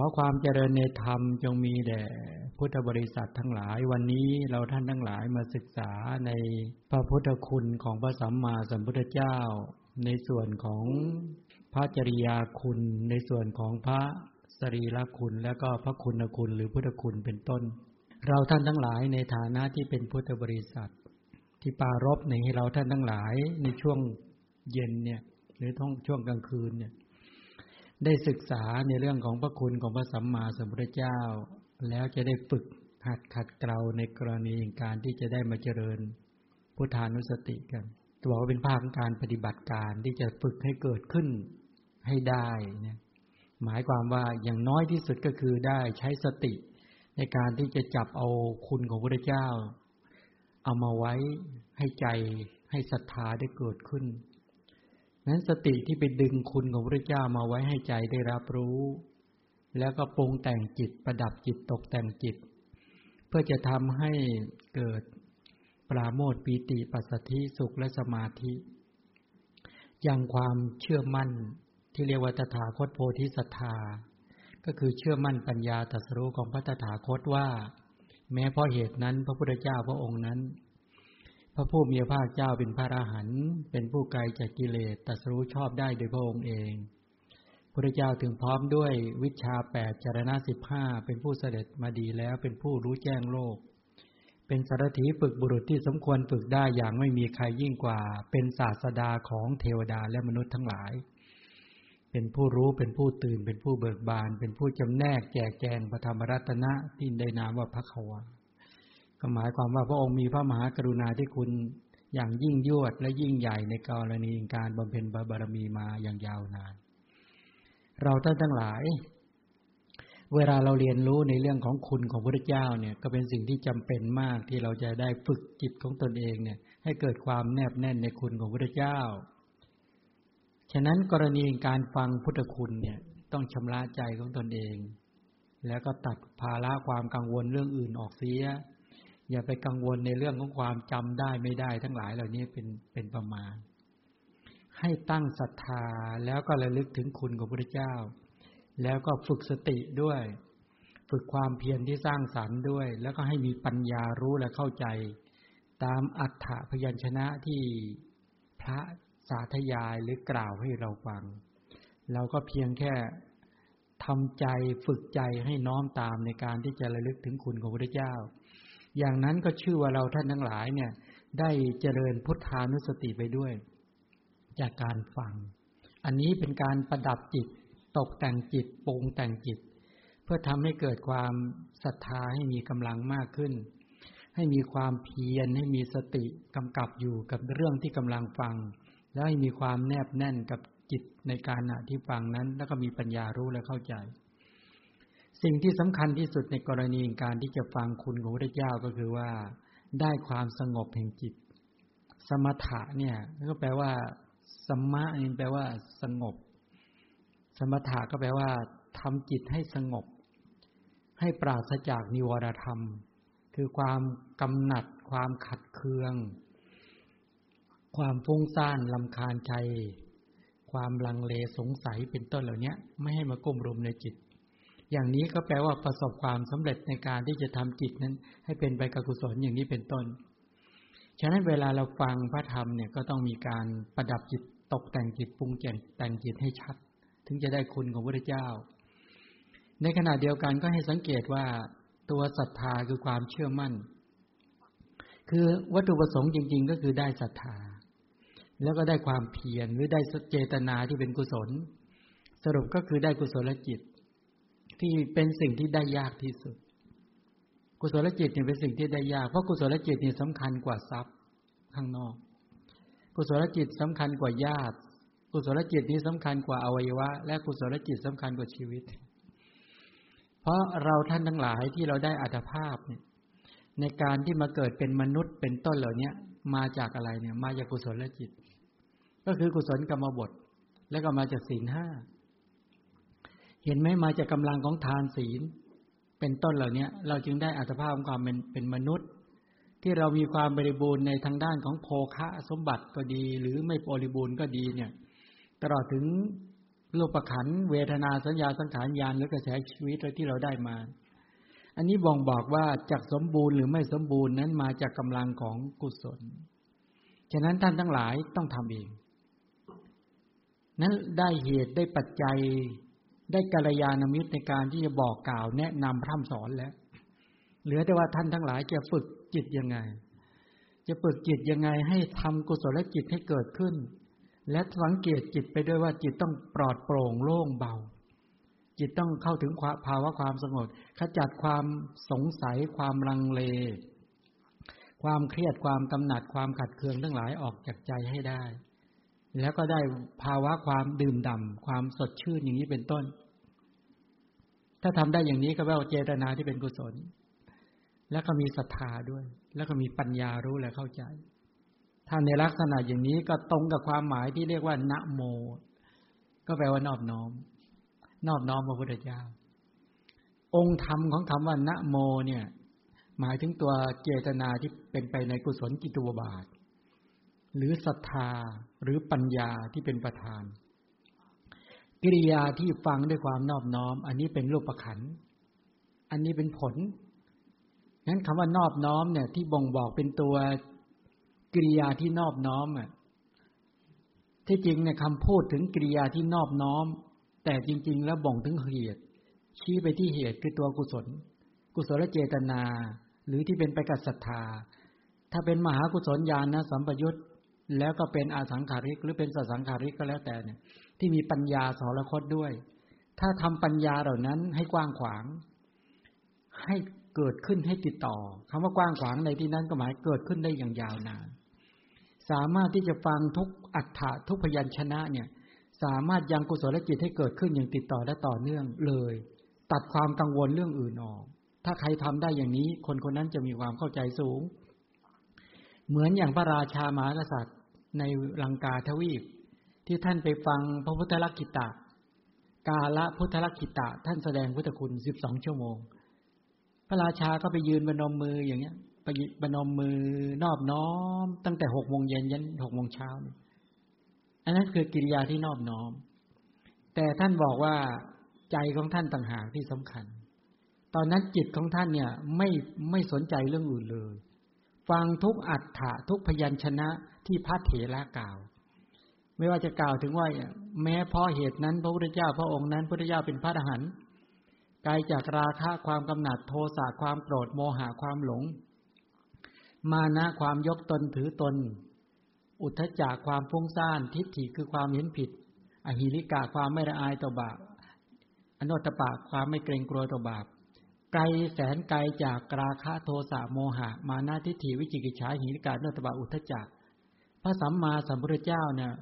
ขอความเจริญในธรรมจงมีแด่พุทธบริษัททั้งหลายวันนี้เราท่านทั้งหลายมาศึกษาในพระพุทธคุณของพระสัมมาสัมพุทธเจ้า ในส่วนของพระจริยาคุณ ในส่วนของพระสรีระคุณและก็พระคุณคุณหรือพุทธคุณเป็นต้น เราท่านทั้งหลายในฐานะที่เป็นพุทธบริษัท ที่ปารบในให้เราท่านทั้งหลายในช่วงเย็นเนี่ยหรือท้องช่วงกลางคืนเนี่ย ได้ศึกษาในเรื่องของพระคุณของพระสัมมาสัมพุทธเจ้า แล้วจะได้ฝึกหัดขัดเกลาในกรณีการที่จะได้มาเจริญพุทธานุสติกันตัวว่าเป็นภาคของการปฏิบัติการที่จะฝึกให้เกิดขึ้นให้ได้เนี่ยหมายความว่าอย่างน้อยที่สุดก็คือได้ใช้สติในการที่จะจับเอาคุณของพระเจ้า เอามาไว้ให้ใจให้ศรัทธาได้เกิดขึ้น นั้นสติที่ไปดึงคุณของพระเจ้ามาไว้ให้ใจได้รับรู้ แล้วก็ปรุงแต่งจิตประดับจิตตกแต่งจิต เพื่อจะทำให้เกิดปราโมทปีติปัสสธิสุขและสมาธิ อย่างความเชื่อมั่นที่เรียกว่าตถาคตโพธิสัทธา ก็คือเชื่อมั่นปัญญาตรัสรู้ของพระตถาคตว่า แม้เพราะเหตุนั้นพระพุทธเจ้าพระองค์นั้น พระผู้มีพระภาคเจ้าเป็นพระอรหันต์เป็นผู้ไกลจากกิเลสตัสรู้ชอบได้โดยพระองค์เองพระเจ้าถึงพร้อมด้วยวิชาแปดจารณะสิบห้าเป็นผู้เสด็จมาดีแล้วเป็นผู้รู้แจ้งโลก เป็นสารถีฝึกบุรุษที่สมควรฝึกได้อย่างไม่มีใครยิ่งกว่า เป็นศาสดาของเทวดาและมนุษย์ทั้งหลาย เป็นผู้รู้เป็นผู้ตื่นเป็นผู้เบิกบาน เป็นผู้จำแนกแจกแจงพระธรรมรัตนะที่ได้นามว่าพระขวา ก็หมายความว่าพระองค์มีพระมหากรุณาที่คุณอย่างยิ่งยวดและยิ่งใหญ่ในกรณีการบำเพ็ญบารมีมาอย่างยาวนาน เราท่านทั้งหลาย เวลาเราเรียนรู้ในเรื่องของคุณของพระเจ้าเนี่ย ก็เป็นสิ่งที่จำเป็นมากที่เราจะได้ฝึกจิตของตนเองเนี่ย ให้เกิดความแนบแน่นในคุณของพระเจ้า ฉะนั้นกรณีการฟังพุทธคุณเนี่ยต้องชำระใจของตนเอง แล้วก็ตัดภาระความกังวลเรื่องอื่นออกเสีย อย่าไปกังวลในเรื่องของความจำได้ไม่ได้ ทั้งหลายเหล่านี้เป็นเป็นประมาณ ให้ตั้งศรัทธาแล้วก็ระลึกถึงคุณของพระเจ้า แล้วก็ฝึกสติด้วย ฝึกความเพียรที่สร้างสรรค์ด้วย แล้วก็ให้มีปัญญารู้และเข้าใจ ตามอัฏฐพยัญชนะที่พระสาธยายหรือกล่าวให้เราฟัง เราก็เพียงแค่ทำใจฝึกใจให้น้อมตามในการที่จะระลึกถึงคุณของพระเจ้า อย่างนั้นก็ชื่อว่าเราท่านทั้งหลายเนี่ย ได้เจริญพุทธานุสติไปด้วย จากการฟัง อันนี้เป็นการประดับจิต ตกแต่งจิตปรุงแต่งจิต เพื่อทำให้เกิดความศรัทธาให้มีกำลังมากขึ้น ให้มีความเพียรให้มีสติกำกับอยู่กับเรื่องที่กำลังฟัง แล้วให้มีความแนบแน่นกับจิตในการณะที่ฟังนั้น แล้วก็มีปัญญารู้และเข้าใจ สิ่งที่สำคัญที่สุดในกรณีการที่จะฟังคุณของพระเจ้าก็คือว่า ได้ความสงบแห่งจิต สมถะเนี่ยก็แปลว่าสมะนี่แปลว่า สงบ สมถะก็แปลว่าทำจิตให้สงบ ให้ปราศจากนิวรธรรม คือความกำหนัด ความขัดเคือง ความฟุ้งซ่านลำคาญใจ ความลังเลสงสัยเป็นต้นเหล่านี้ไม่ให้มาก้มรุมในจิต อย่างนี้ก็แปลว่าประสบความสำเร็จในการที่จะทำจิตนั้น ให้เป็นไปกับกุศลอย่างนี้เป็นต้น ฉะนั้นเวลาเราฟังพระธรรมเนี่ยก็ต้องมีการประดับจิตตกแต่งจิตปรุงแต่งแต่งจิตให้ชัด ถึงจะได้คุณของพระเจ้า ในขณะเดียวกันก็ให้สังเกตว่าตัวศรัทธาคือความเชื่อมั่น คือวัตถุประสงค์จริง ๆ ก็คือได้ศรัทธา แล้วก็ได้ความเพียรหรือได้เจตนาที่เป็นกุศล สรุปก็คือได้กุศลจิต ที่เป็นสิ่งที่ได้ยากที่สุด กุศลจิตเนี่ยเป็นสิ่งที่ได้ยาก เพราะกุศลจิตนี่ยสำคัญกว่าทรัพย์ข้างนอก กุศลจิตสำคัญกว่าญาติ กุศลจิตนี้สำคัญกว่าอวัยวะ และกุศลจิตสำคัญกว่าชีวิต เพราะเราท่านทั้งหลายที่เราได้อัตภาพเนี่ยในการที่มาเกิดเป็นมนุษย์เป็นต้นเหล่านี้มาจากอะไรเนี่ย มาจากกุศลจิต ก็คือกุศลกรรมบท และก็มาจากศีลห้า เห็นไหมมาจากกาลังของทานศีล เป็นต้นเหล่านี้เราจึงได้อัตภาพของความเป็นเป็นมนุษย์ ที่เรามีความบริบูรณ์ในทางด้านของโภคะสมบัติก็ดี หรือไม่บริบูรณ์ก็ดีเนี่ย ตลอดถึงรูประขันเวทนาสัญญาสังขารญาณหรือกระแสชีวิตที่เราได้มา อันนี้บ่งบอกว่าจากสมบูรณ์หรือไม่สมบูรณ์นั้นมาจากกำลังของกุศล ฉะนั้นท่านทั้งหลายต้องทำเอง นั้นได้เหตุได้ปัจจัย ได้กัลยาณมิตรในการที่จะบอกกล่าวแนะนำพร่ำสอนแล้ว เหลือแต่ว่าท่านทั้งหลายจะฝึกจิตยังไง จะฝึกจิตยังไงให้ทำกุศลจิตให้เกิดขึ้น และสังเกตจิตไปด้วยว่าจิตต้องปลอดโปร่งโล่งเบา จิตต้องเข้าถึงภาวะความสงบขจัดความสงสัยความลังเล ความเครียดความกำหนัดความขัดเคืองทั้งหลายออกจากใจให้ได้ แล้วก็ได้ภาวะความดื่มด่าความสดชื่นอย่างนี้เป็นต้น ถ้าทำได้อย่างนี้ก็แปลว่าเจตนาที่เป็นกุศล แล้วก็มีศรัทธาด้วย แล้วก็มีปัญญารู้และเข้าใจ ถ้าในลักษณะอย่างนี้ก็ตรงกับความหมายที่เรียกว่านะโม ก็แปลว่านอบน้อม นอบน้อมพระพุทธเจ้า องค์ธรรมของคำว่านะโมเนี่ย หมายถึงตัวเจตนาที่เป็นไปในกุศลกิตุบาท หรือศรัทธาหรือปัญญาที่เป็นประธาน กิริยาที่ฟังด้วยความนอบน้อม อันนี้เป็นรูปขันอันนี้เป็นผลนั้นคำว่านอบน้อมเนี่ย ที่บ่งบอกเป็นตัวกิริยาที่นอบน้อมอะที่จริงเนี่ยคำพูดถึงกิริยาที่นอบน้อม แต่จริง ๆ แล้วบ่งถึงเหตุชี้ไปที่เหตุคือตัวกุศล กุศลเจตนา หรือที่เป็นไปกับศรัทธา ถ้าเป็นมหากุศลญาณนะสัมปยุต แล้วก็เป็นอาสังขาริกหรือเป็นสสังขาริกก็แล้วแต่เนี่ย ที่มีปัญญาสารคตด้วย ถ้าทำปัญญาเหล่านั้นให้กว้างขวาง ให้เกิดขึ้นให้ติดต่อคำว่ากว้างขวางในที่นั้นก็หมายเกิดขึ้นได้อย่างยาวนาน สามารถที่จะฟังทุกอัฏฐะทุกพยัญชนะเนี่ย สามารถยังกุศลจิตให้เกิดขึ้นอย่างติดต่อและต่อเนื่องเลย ตัดความกังวลเรื่องอื่นออก ถ้าใครทำได้อย่างนี้ คนคนนั้นจะมีความเข้าใจสูง เหมือนอย่างพระราชามหากษัตริย์ ในลังกาทวีป ที่ท่านไปฟังพระพุทธลักขิตะ กาละพุทธลักขิตะ ท่านแสดงพุทธคุณสิบสองชั่วโมง พระราชาก็ไปยืนบนมมืออย่างเงี้ยไปบนมมือนอบน้อม ตั้งแต่หกโมงเย็นยันหกโมงเช้าอันนั้นคือกิริยาที่นอบน้อม แต่ท่านบอกว่าใจของท่านต่างหากที่สำคัญ ตอนนั้นจิตของท่านเนี่ยไม่ไม่สนใจเรื่องอื่นเลย ฟังทุกอัฏฐะทุกพยัญชนะ ที่พระเถระกล่าว ไม่ว่าจะกล่าวถึงว่าแม้เพราะเหตุนั้น พระพุทธเจ้าพระองค์นั้นพุทธเจ้าเป็นพระอรหันต์ไกลจากราคะความกำหนัดโทสะความโกรธโมหะความหลง มานะความยกตนถือตน อุทธจักความฟุ้งซ่านทิฏฐิคือความเห็นผิด อหิริกาความไม่ละอายต่อบาปอนุตตปะความไม่เกรงกลัวต่อบาปไกลแสนไกลจากราคะโทสะโมหะ มานะทิฏฐิวิจิกิจฉาหิริกาอนตตปะอุทธจัก พระสัมมาสัมพุทธเจ้าเนี่ย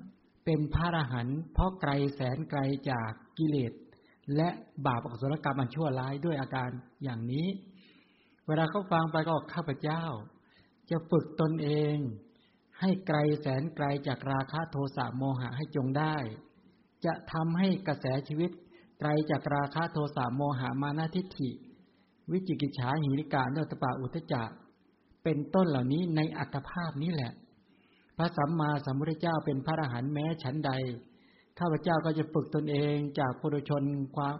เป็นพระอรหันต์เพราะไกลแสนไกลจากกิเลสและบาปอกุศลกรรมอันชั่วร้ายด้วยอาการอย่างนี้ เวลาเขาฟังไปก็ข้าพเจ้า จะฝึกตนเอง ให้ไกลแสนไกลจากราคะโทสะโมหะให้จงได้ จะทำให้กระแสชีวิต ไกลจากราคะโทสะโมหะมานาทิฏฐิ วิจิกิจฉาหิริกาเนตปาอุทจักเป็นต้นเหล่านี้ในอัตภาพนี้แหละ พระสัมมาสัมพุทธเจ้าเป็นพระอรหันต์แม้ฉันใด ข้าพเจ้าก็จะฝึกตนเองจากปุถุชน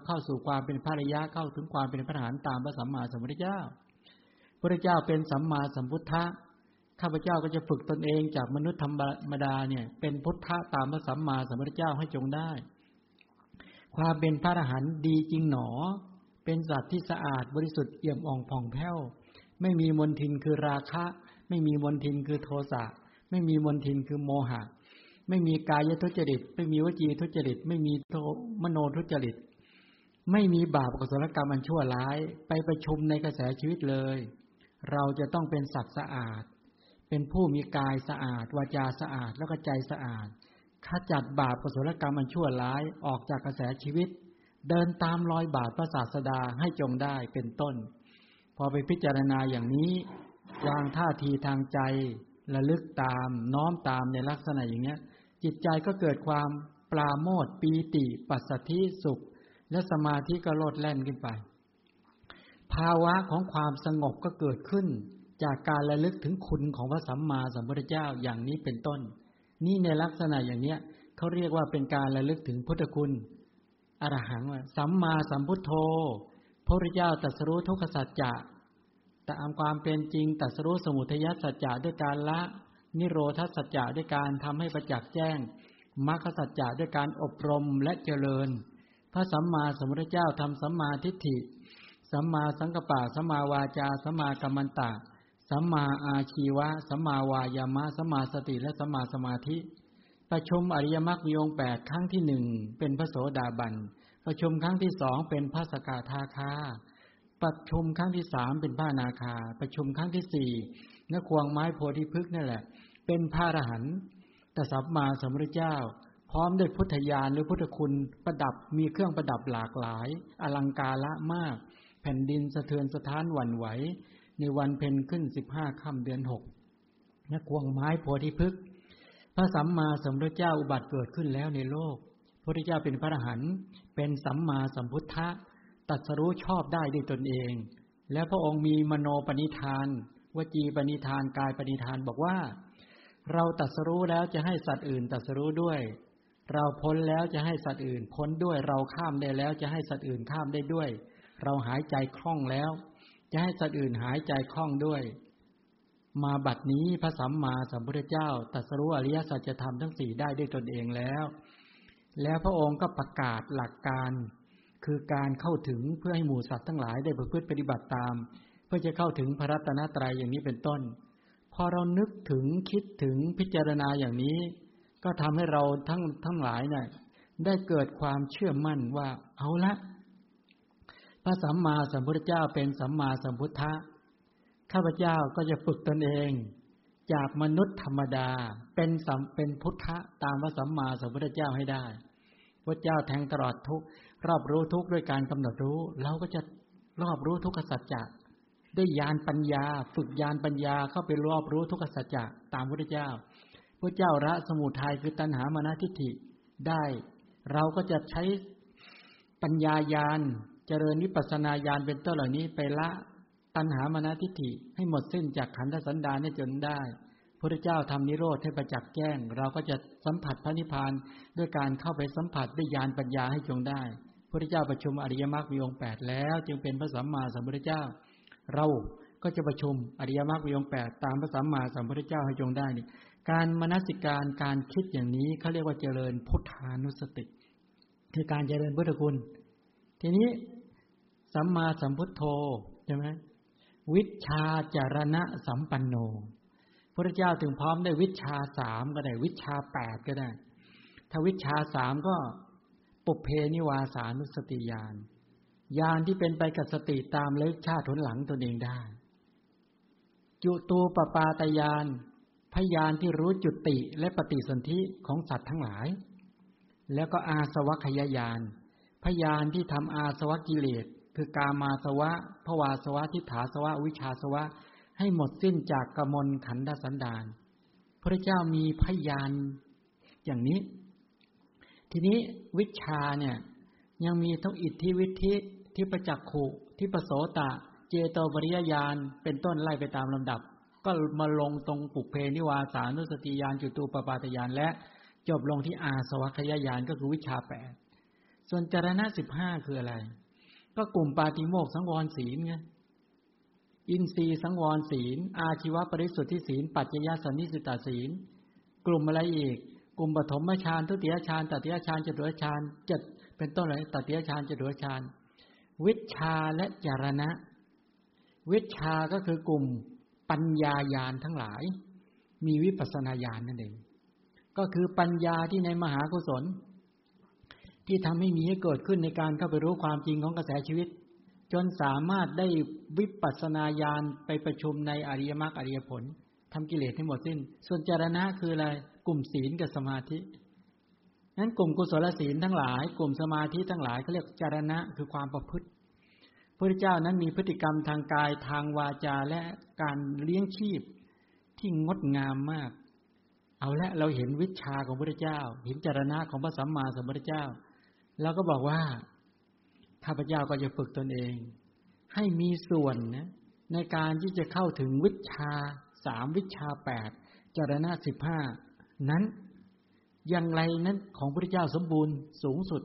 เข้าสู่ความเป็นพระริยะเข้าถึงความเป็นพระอรหันต์ตามพระสัมมาสัมพุทธเจ้าพระเจ้าเป็นสัมมาสัมพุทธะข้าพเจ้าก็จะฝึกตนเองจากมนุษย์ธรรมดาเนี่ย เป็นพุทธะตามพระสัมมาสัมพุทธเจ้าให้จงได้ ความเป็นพระอรหันต์ดีจริงหนอ เป็นสัตว์ที่สะอาดบริสุทธิ์เอี่ยมอ่องผ่องแผ้ว ไม่มีมลทินคือราคะ ไม่มีมลทินคือโทสะ ไม่มีมนทินคือโมหะ ไม่มีกายทุจริต ไม่มีวจีทุจริต ไม่มีโทมโนทุจริต ไม่มีบาปกุศลกรรมอันชั่วร้าย ไปประชุมในกระแสชีวิตเลย เราจะต้องเป็นสัตว์สะอาด เป็นผู้มีกายสะอาด วาจาสะอาด แล้วก็ใจสะอาดขจัดบาปกุศลกรรมอันชั่วร้ายออกจากกระแสชีวิต เดินตามรอยบาปพระศาสดาให้จงได้เป็นต้น พอไปพิจารณาอย่างนี้ วางท่าทีทางใจ ระลึกตามน้อมตามในลักษณะอย่างเนี้ย จิตใจก็เกิดความปลาโมดปีติ ปัสสธิสุข และสมาธิก็โลดแล่นขึ้นไป ภาวะของความสงบก็เกิดขึ้น จากการระลึกถึงคุณของพระสัมมาสัมพุทธเจ้าอย่างนี้เป็นต้น นี่ในลักษณะอย่างเนี้ยเขาเรียกว่าเป็นการระลึกถึงพุทธคุณอรหังว่าสัมมาสัมพุทโธพระพุทธเจ้าตรัสรู้ทุกขสัจจะ ตามความเป็นจริงตรัสรู้สมุทัยสัจจะด้วยการละ นิโรธสัจจะด้วยการทำให้ประจักษ์แจ้งมรรคสัจจะด้วยการอบรมและเจริญ พระสัมมาสัมพุทธเจ้าทำสัมมาทิฏฐิ สัมมาสังกปะสัมมาวาจาสัมมากัมมันตะ สัมมาอาชีวะ สัมมาวายามะสัมมาสติและสัมมาสมาธิ ประชุมอริยมรรคมีองแปดครั้งที่หนึ่งเป็นพระโสดาบัน ประชุมครั้งที่สองเป็นพระสกทาคา ประชุมครั้งที่สามเป็นพระนาคา ประชุมครั้งที่สี่นควงไม้โพธิพฤกษ์นั่นแหละ เป็นพระอรหันต์แต่สัมมาสัมพุทธเจ้า พร้อมด้วยพุทธญาณหรือพุทธคุณประดับมีเครื่องประดับหลากหลาย อลังการละมาก แผ่นดินสะเทือนสะท้านหวั่นไหว ในวันเพ็ญขึ้นสิบห้าค่ำเดือนหกนักควงไม้โพธิพฤกษ์พระสัมมาสัมพุทธเจ้าอุบัติเกิดขึ้นแล้วในโลกพระพุทธเจ้าเป็นพระอรหันต์เป็นสัมมาสัมพุทธะ ตัดสรู้ชอบได้ด้วยตนเอง และพระองค์มีมโนปณิธานวจีปณิธานกายปณิธานบอกว่า เราตัดสรู้แล้วจะให้สัตว์อื่นตัดสรู้ด้วย เราพ้นแล้วจะให้สัตว์อื่นพ้นด้วยเราข้ามได้แล้วจะให้สัตว์อื่นข้ามได้ด้วย เราหายใจคล่องแล้ว จะให้สัตว์อื่นหายใจคล่องด้วย มาบัดนี้พระสัมมาสัมพุทธเจ้าตัดสรู้อริยสัจธรรมทั้งสี่ได้ด้วยตนเองแล้ว แล้วพระองค์ก็ประกาศหลักการ คือการเข้าถึงเพื่อให้หมู่สัตว์ทั้งหลายได้ประพฤติปฏิบัติตาม เพื่อจะเข้าถึงพระรัตนตรัยอย่างนี้เป็นต้น พอเรานึกถึงคิดถึงพิจารณาอย่างนี้ ก็ทำให้เราทั้งทั้งหลายเนี่ยได้เกิดความเชื่อมั่นว่าเอาละพระสัมมาสัมพุทธเจ้าเป็นสัมมาสัมพุทธะข้าพเจ้าก็จะฝึกตนเอง จากมนุษย์ธรรมดาเป็นสัมเป็นพุทธะตามพระสัมมาสัมพุทธเจ้าให้ได้พระเจ้าแทงตลอดทุก รอบรู้ทุกด้วยการกำหนดรู้ เราก็จะรอบรู้ทุกขสัจจะด้วยญาณปัญญา ฝึกญาณปัญญาเข้าไปรอบรู้ทุกขสัจจะตามพระเจ้าพระเจ้าละสมุทัยคือตัณหามานะทิฏฐิได้ เราก็จะใช้ปัญญาญาณเจริญวิปัสนาญาณเป็นต้นเหล่านี้ไปละตัณหามานะทิฏฐิให้หมดสิ้นจากขันธสันดานให้จนได้พระเจ้าทำนิโรธให้ประจักษ์แจ้ง เราก็จะสัมผัสพระนิพพานด้วยการเข้าไปสัมผัสด้วยญาณปัญญาให้จงได้ พระเจ้าประชุมอริยมรรคมีองค์แปดแล้ว จึงเป็นพระสัมมาสัมพุทธเจ้า เราก็จะประชุมอริยมรรคมีองค์แปดตามพระสัมมาสัมพุทธเจ้าให้จงได้นี่การมนสิการการคิดอย่างนี้เขาเรียกว่าเจริญพุทธานุสติ คือการเจริญพุทธคุณ ทีนี้สัมมาสัมพุทโธใช่ไหมวิชาจารณะสัมปันโนพระเจ้าถึงพร้อมได้วิชาสามก็ได้ วิชาแปดก็ได้ ถ้าวิชาสามก็ ปุเพนิวาสานุสติญาณญาณที่เป็นไปกับสติตามเลิกชาติทนหลังตนเองได้ จุตูปปาตยานพยานที่รู้จุติและปฏิสนธิของสัตว์ทั้งหลาย แล้วก็อาสวัคยายาน พยานที่ทำอาสวะกิเลส คือกามาสวะภวาสวะทิฏฐาสวะวิชาสวะ ให้หมดสิ้นจากกมลขันธสันดาน พระเจ้ามีพยานอย่างนี้ ทีนี้วิชาเนี่ย ยังมีทั้งอิทธิวิธิที่ประจักขุที่ประโสตะ เจโตปริยญาณเป็นต้นไล่ไปตามลำดับ ก็มาลงตรงปุเพนิวาสานุสติญาณจุตูปปาตญาณและจบลงที่อาสวัคยญาณก็คือวิชาแปดส่วนจารณะสิบห้าคืออะไร ก็กลุ่มปาติโมกสังวรศีลไงอินทรีย์สังวรศีล อาชีวปริสุทธิศีล ปัจจยสันนิสิตาศีล กลุ่มอะไรอีก กลุ่มปฐมฌานทุติยฌานตติยฌานจตุตฌานเจ็ดเป็นต้นอะไรตติยฌานจตุตฌานวิชาและจารณะ วิชาก็คือกลุ่มปัญญาญาณทั้งหลาย มีวิปัสนาญาณนั่นเอง ก็คือปัญญาที่ในมหากุศล ที่ทำให้มีให้เกิดขึ้นในการเข้าไปรู้ความจริงของกระแสชีวิต จนสามารถได้วิปัสนาญาณไปประชุมในอริยมรรคอริยผลทำกิเลสให้หมดสิ้น ส่วนจารณะคืออะไร กลุ่มศีลกับสมาธินั้นกลุ่มกุศลศีลทั้งหลาย กลุ่มสมาธิทั้งหลายเขาเรียกจารณะคือความประพฤติพระเจ้านั้นมีพฤติกรรมทางกายทางวาจาและการเลี้ยงชีพที่งดงามมาก เอาละเราเห็นวิชาของพระเจ้า เห็นจารณะของพระสัมมาสัมพุทธเจ้าเราก็บอกว่าข้าพเจ้าก็จะฝึกตนเอง ให้มีส่วนนะในการที่จะเข้าถึงวิชาสามวิชาแปดจารณะสิบห้า นั้นอย่างไรนั้นของพระเจ้าสมบูรณ์สูงสุด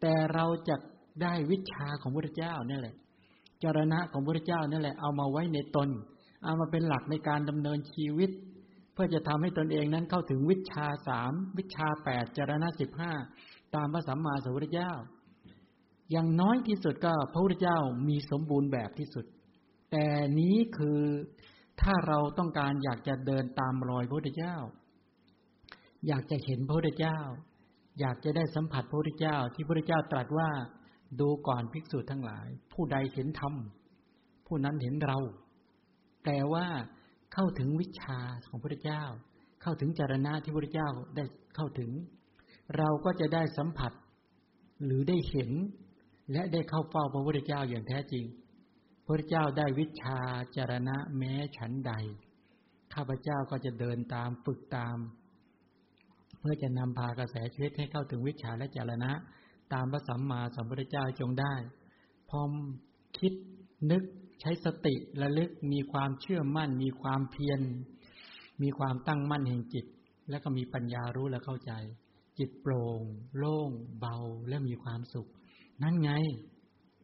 แต่เราจะได้วิชาของพระเจ้านี่แหละจรณะของพระเจ้านั่นแหละ เอามาไว้ในตน เอามาเป็นหลักในการดำเนินชีวิต เพื่อจะทำให้ตนเองนั้นเข้าถึงวิชาสามวิชาแปดจรณะสิบห้าตามพระสัมมาสัมพุทธเจ้า อย่างน้อยที่สุดก็พระพุทธเจ้ามีสมบูรณ์แบบที่สุด แต่นี้คือถ้าเราต้องการอยากจะเดินตามรอยพระพุทธเจ้า อยากจะเห็นพระพุทธเจ้า อยากจะได้สัมผัสพระพุทธเจ้า ที่พระพุทธเจ้าตรัสว่าดูก่อนภิกษุทั้งหลาย ผู้ใดเห็นธรรมผู้นั้นเห็นเราแต่ว่าเข้าถึงวิชาของพระพุทธเจ้า เข้าถึงจารณะที่พระพุทธเจ้าได้เข้าถึง เราก็จะได้สัมผัส หรือได้เห็น และได้เข้าเฝ้าพระพุทธเจ้าอย่างแท้จริง พระพุทธเจ้าได้วิชาจารณะแม้ฉันใด ข้าพเจ้าก็จะเดินตามฝึกตาม พื่อจะนำพากระแสชีวิตให้เข้าถึงวิชาและจารณะ ตามพระสัมมาสัมพุทธเจ้าจงได้พร้อมคิดนึกใช้สติระลึกมีความเชื่อมั่น มีความเพียรมีความตั้งมั่นแห่งจิต และก็มีปัญญารู้และเข้าใจ จิตโปร่ง โล่ง เบาและมีความสุข นั่นไง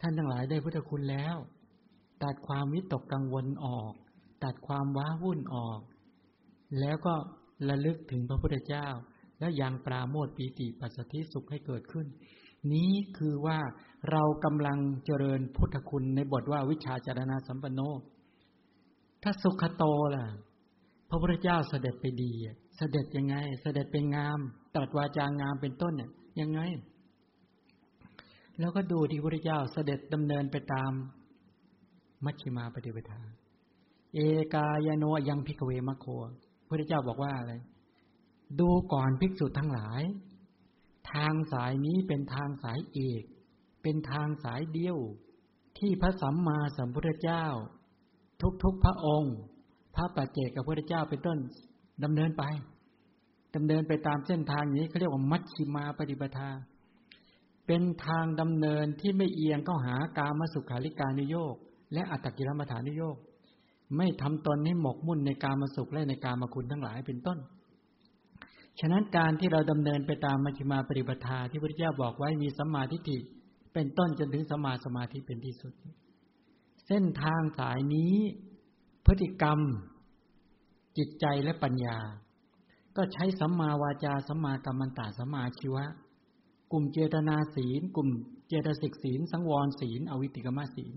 ท่านทั้งหลายได้พุทธคุณแล้ว ตัดความวิตกกังวลออก ตัดความว้าวุ่นออก แล้วก็ระลึกถึงพระพุทธเจ้า แล้วยังปราโมทปีติปัสสติสุขให้เกิดขึ้น นี้คือว่าเรากำลังเจริญพุทธคุณในบทว่าวิชาจารณาสัมปันโน ถ้าสุขโตล่ะ พระพุทธเจ้าเสด็จไปดี เสด็จยังไง เสด็จเป็นงามตรัสวาจางามเป็นต้นเนี่ยยังไง แล้วก็ดูที่พระพุทธเจ้าเสด็จดำเนินไปตามมัชฌิมาปฏิปทา เอกายโนยังพิกเวมะโคพระพุทธเจ้าบอกว่าอะไร ดูก่อนภิกษุทั้งหลาย ทางสายนี้เป็นทางสายเอก เป็นทางสายเดียว ที่พระสัมมาสัมพุทธเจ้า ทุกๆพระองค์ พระปัจเจกกับพระเจ้าเป็นต้นดำเนินไปดำเนินไปตามเส้นทางนี้เขาเรียกว่ามัชชิมาปฏิปทา เป็นทางดำเนินที่ไม่เอียงเข้าหากามสุขาริการุโยกและอัตตกิรมฐานุโยกไม่ทำตนให้หมกมุ่นในกามสุขและในกามคุณทั้งหลายเป็นต้น ฉะนั้นการที่เราดำเนินไปตามมัชฌิมาปริปทาที่พระเจ้าบอกไว้มีสัมมาทิฏฐิเป็นต้นจนถึงสัมาสมาธิเป็นที่สุด เส้นทางสายนี้ พฤติกรรม จิตใจและปัญญา ก็ใช้สัมมาวาจาสัมมากรรมันตาสัมมาชีวะ กลุ่มเจตนาศีล กลุ่มเจตสิกศีล สังวรศีล อวิติกรรมศีล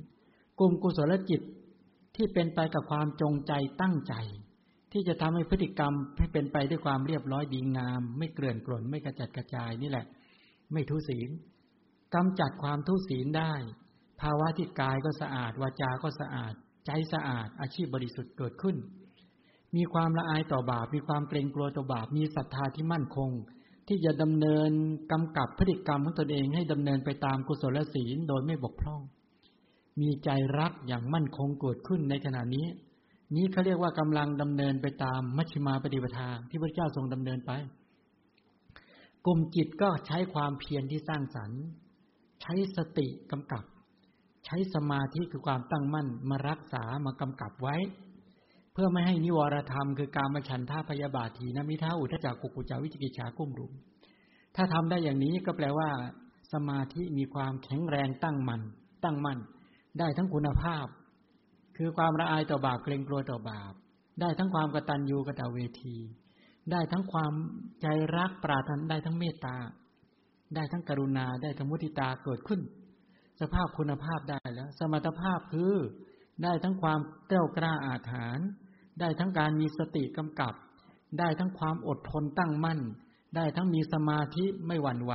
กลุ่มกุศลจิตที่เป็นไปกับความจงใจตั้งใจ ที่จะทำให้พฤติกรรมให้เป็นไปด้วยความเรียบร้อยดีงาม ไม่เกลื่อนกล่นไม่กระจัดกระจายนี่แหละ ไม่ทุศีลกำจัดความทุศีลได้ ภาวะที่กายก็สะอาด วาจาก็สะอาด ใจสะอาด อาชีพบริสุทธิ์เกิดขึ้น มีความละอายต่อบาป มีความเกรงกลัวต่อบาป มีศรัทธาที่มั่นคง ที่จะดำเนินกำกับพฤติกรรมของตนเองให้ดำเนินไปตามกุศลศีลโดยไม่บกพร่อง มีใจรักอย่างมั่นคงเกิดขึ้นในขณะนี้ นี้เขาเรียกว่ากำลังดำเนินไปตามมัชฌิมาปฏิปทาที่พระเจ้าทรงดำเนินไป กลุ่มจิตก็ใช้ความเพียรที่สร้างสรรค์ ใช้สติกำกับ ใช้สมาธิคือความตั้งมั่นมารักษามากำกับไว้ เพื่อไม่ให้นิวรธรรม คือการมาฉันท่าพยาบาทีนะมิท้าอุทจักกุกุจาวิจิกิจฉากุ้มรุม ถ้าทำได้อย่างนี้ก็แปลว่า สมาธิมีความแข็งแรงตั้งมัน่นตั้งมั่นได้ทั้งคุณภาพ คือความละอายต่อบาปเกรงกลัวต่อบาป ได้ทั้งความกตัญญูกตเวที ได้ทั้งความใจรักปราถนาได้ทั้งเมตตา ได้ทั้งกรุณาได้ทั้งมุติตาเกิดขึ้น สภาพคุณภาพได้แล้ว สมรรถภาพคือได้ทั้งความเต้ากล้าอาถรรพ์ได้ทั้งการมีสติกำกับ ได้ทั้งความอดทนตั้งมั่น ได้ทั้งมีสมาธิไม่หวั่นไหว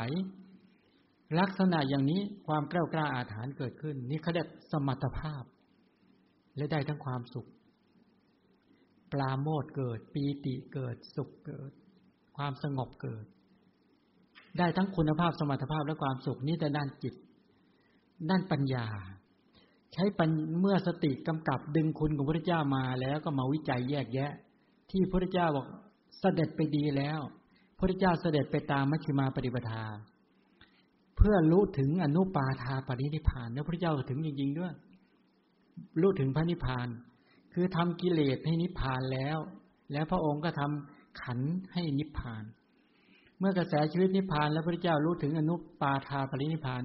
ลักษณะอย่างนี้ความเกล้ากล้าอาถรรพ์เกิดขึ้น นี่เขาเรียกสมรรถภาพ และได้ทั้งความสุข ปลาโมดเกิด ปีติเกิด สุขเกิด ความสงบเกิด ได้ทั้งคุณภาพสมรรถภาพและความสุขนี้แต่ด้านจิต ด้านปัญญา ใช้ปัญเมื่อสติกำกับดึงคุณของพระเจ้ามาแล้วก็มาวิจัยแยกแยะ ที่พระเจ้าบอกเสด็จไปดีแล้ว พระเจ้าเสด็จไปตามมัชฌิมาปฏิปทา เพื่อรู้ถึงอนุปาทาปรินิพานแล้วพระเจ้าถึงจริงๆด้วย รู้ถึงพระนิพพาน คือทำกิเลสให้นิพพานแล้ว แล้วพระองค์ก็ทำขันให้นิพพาน เมื่อกระแสชีวิตนิพพานแล้วพระเจ้ารู้ถึงอนุปาทาปรินิพพาน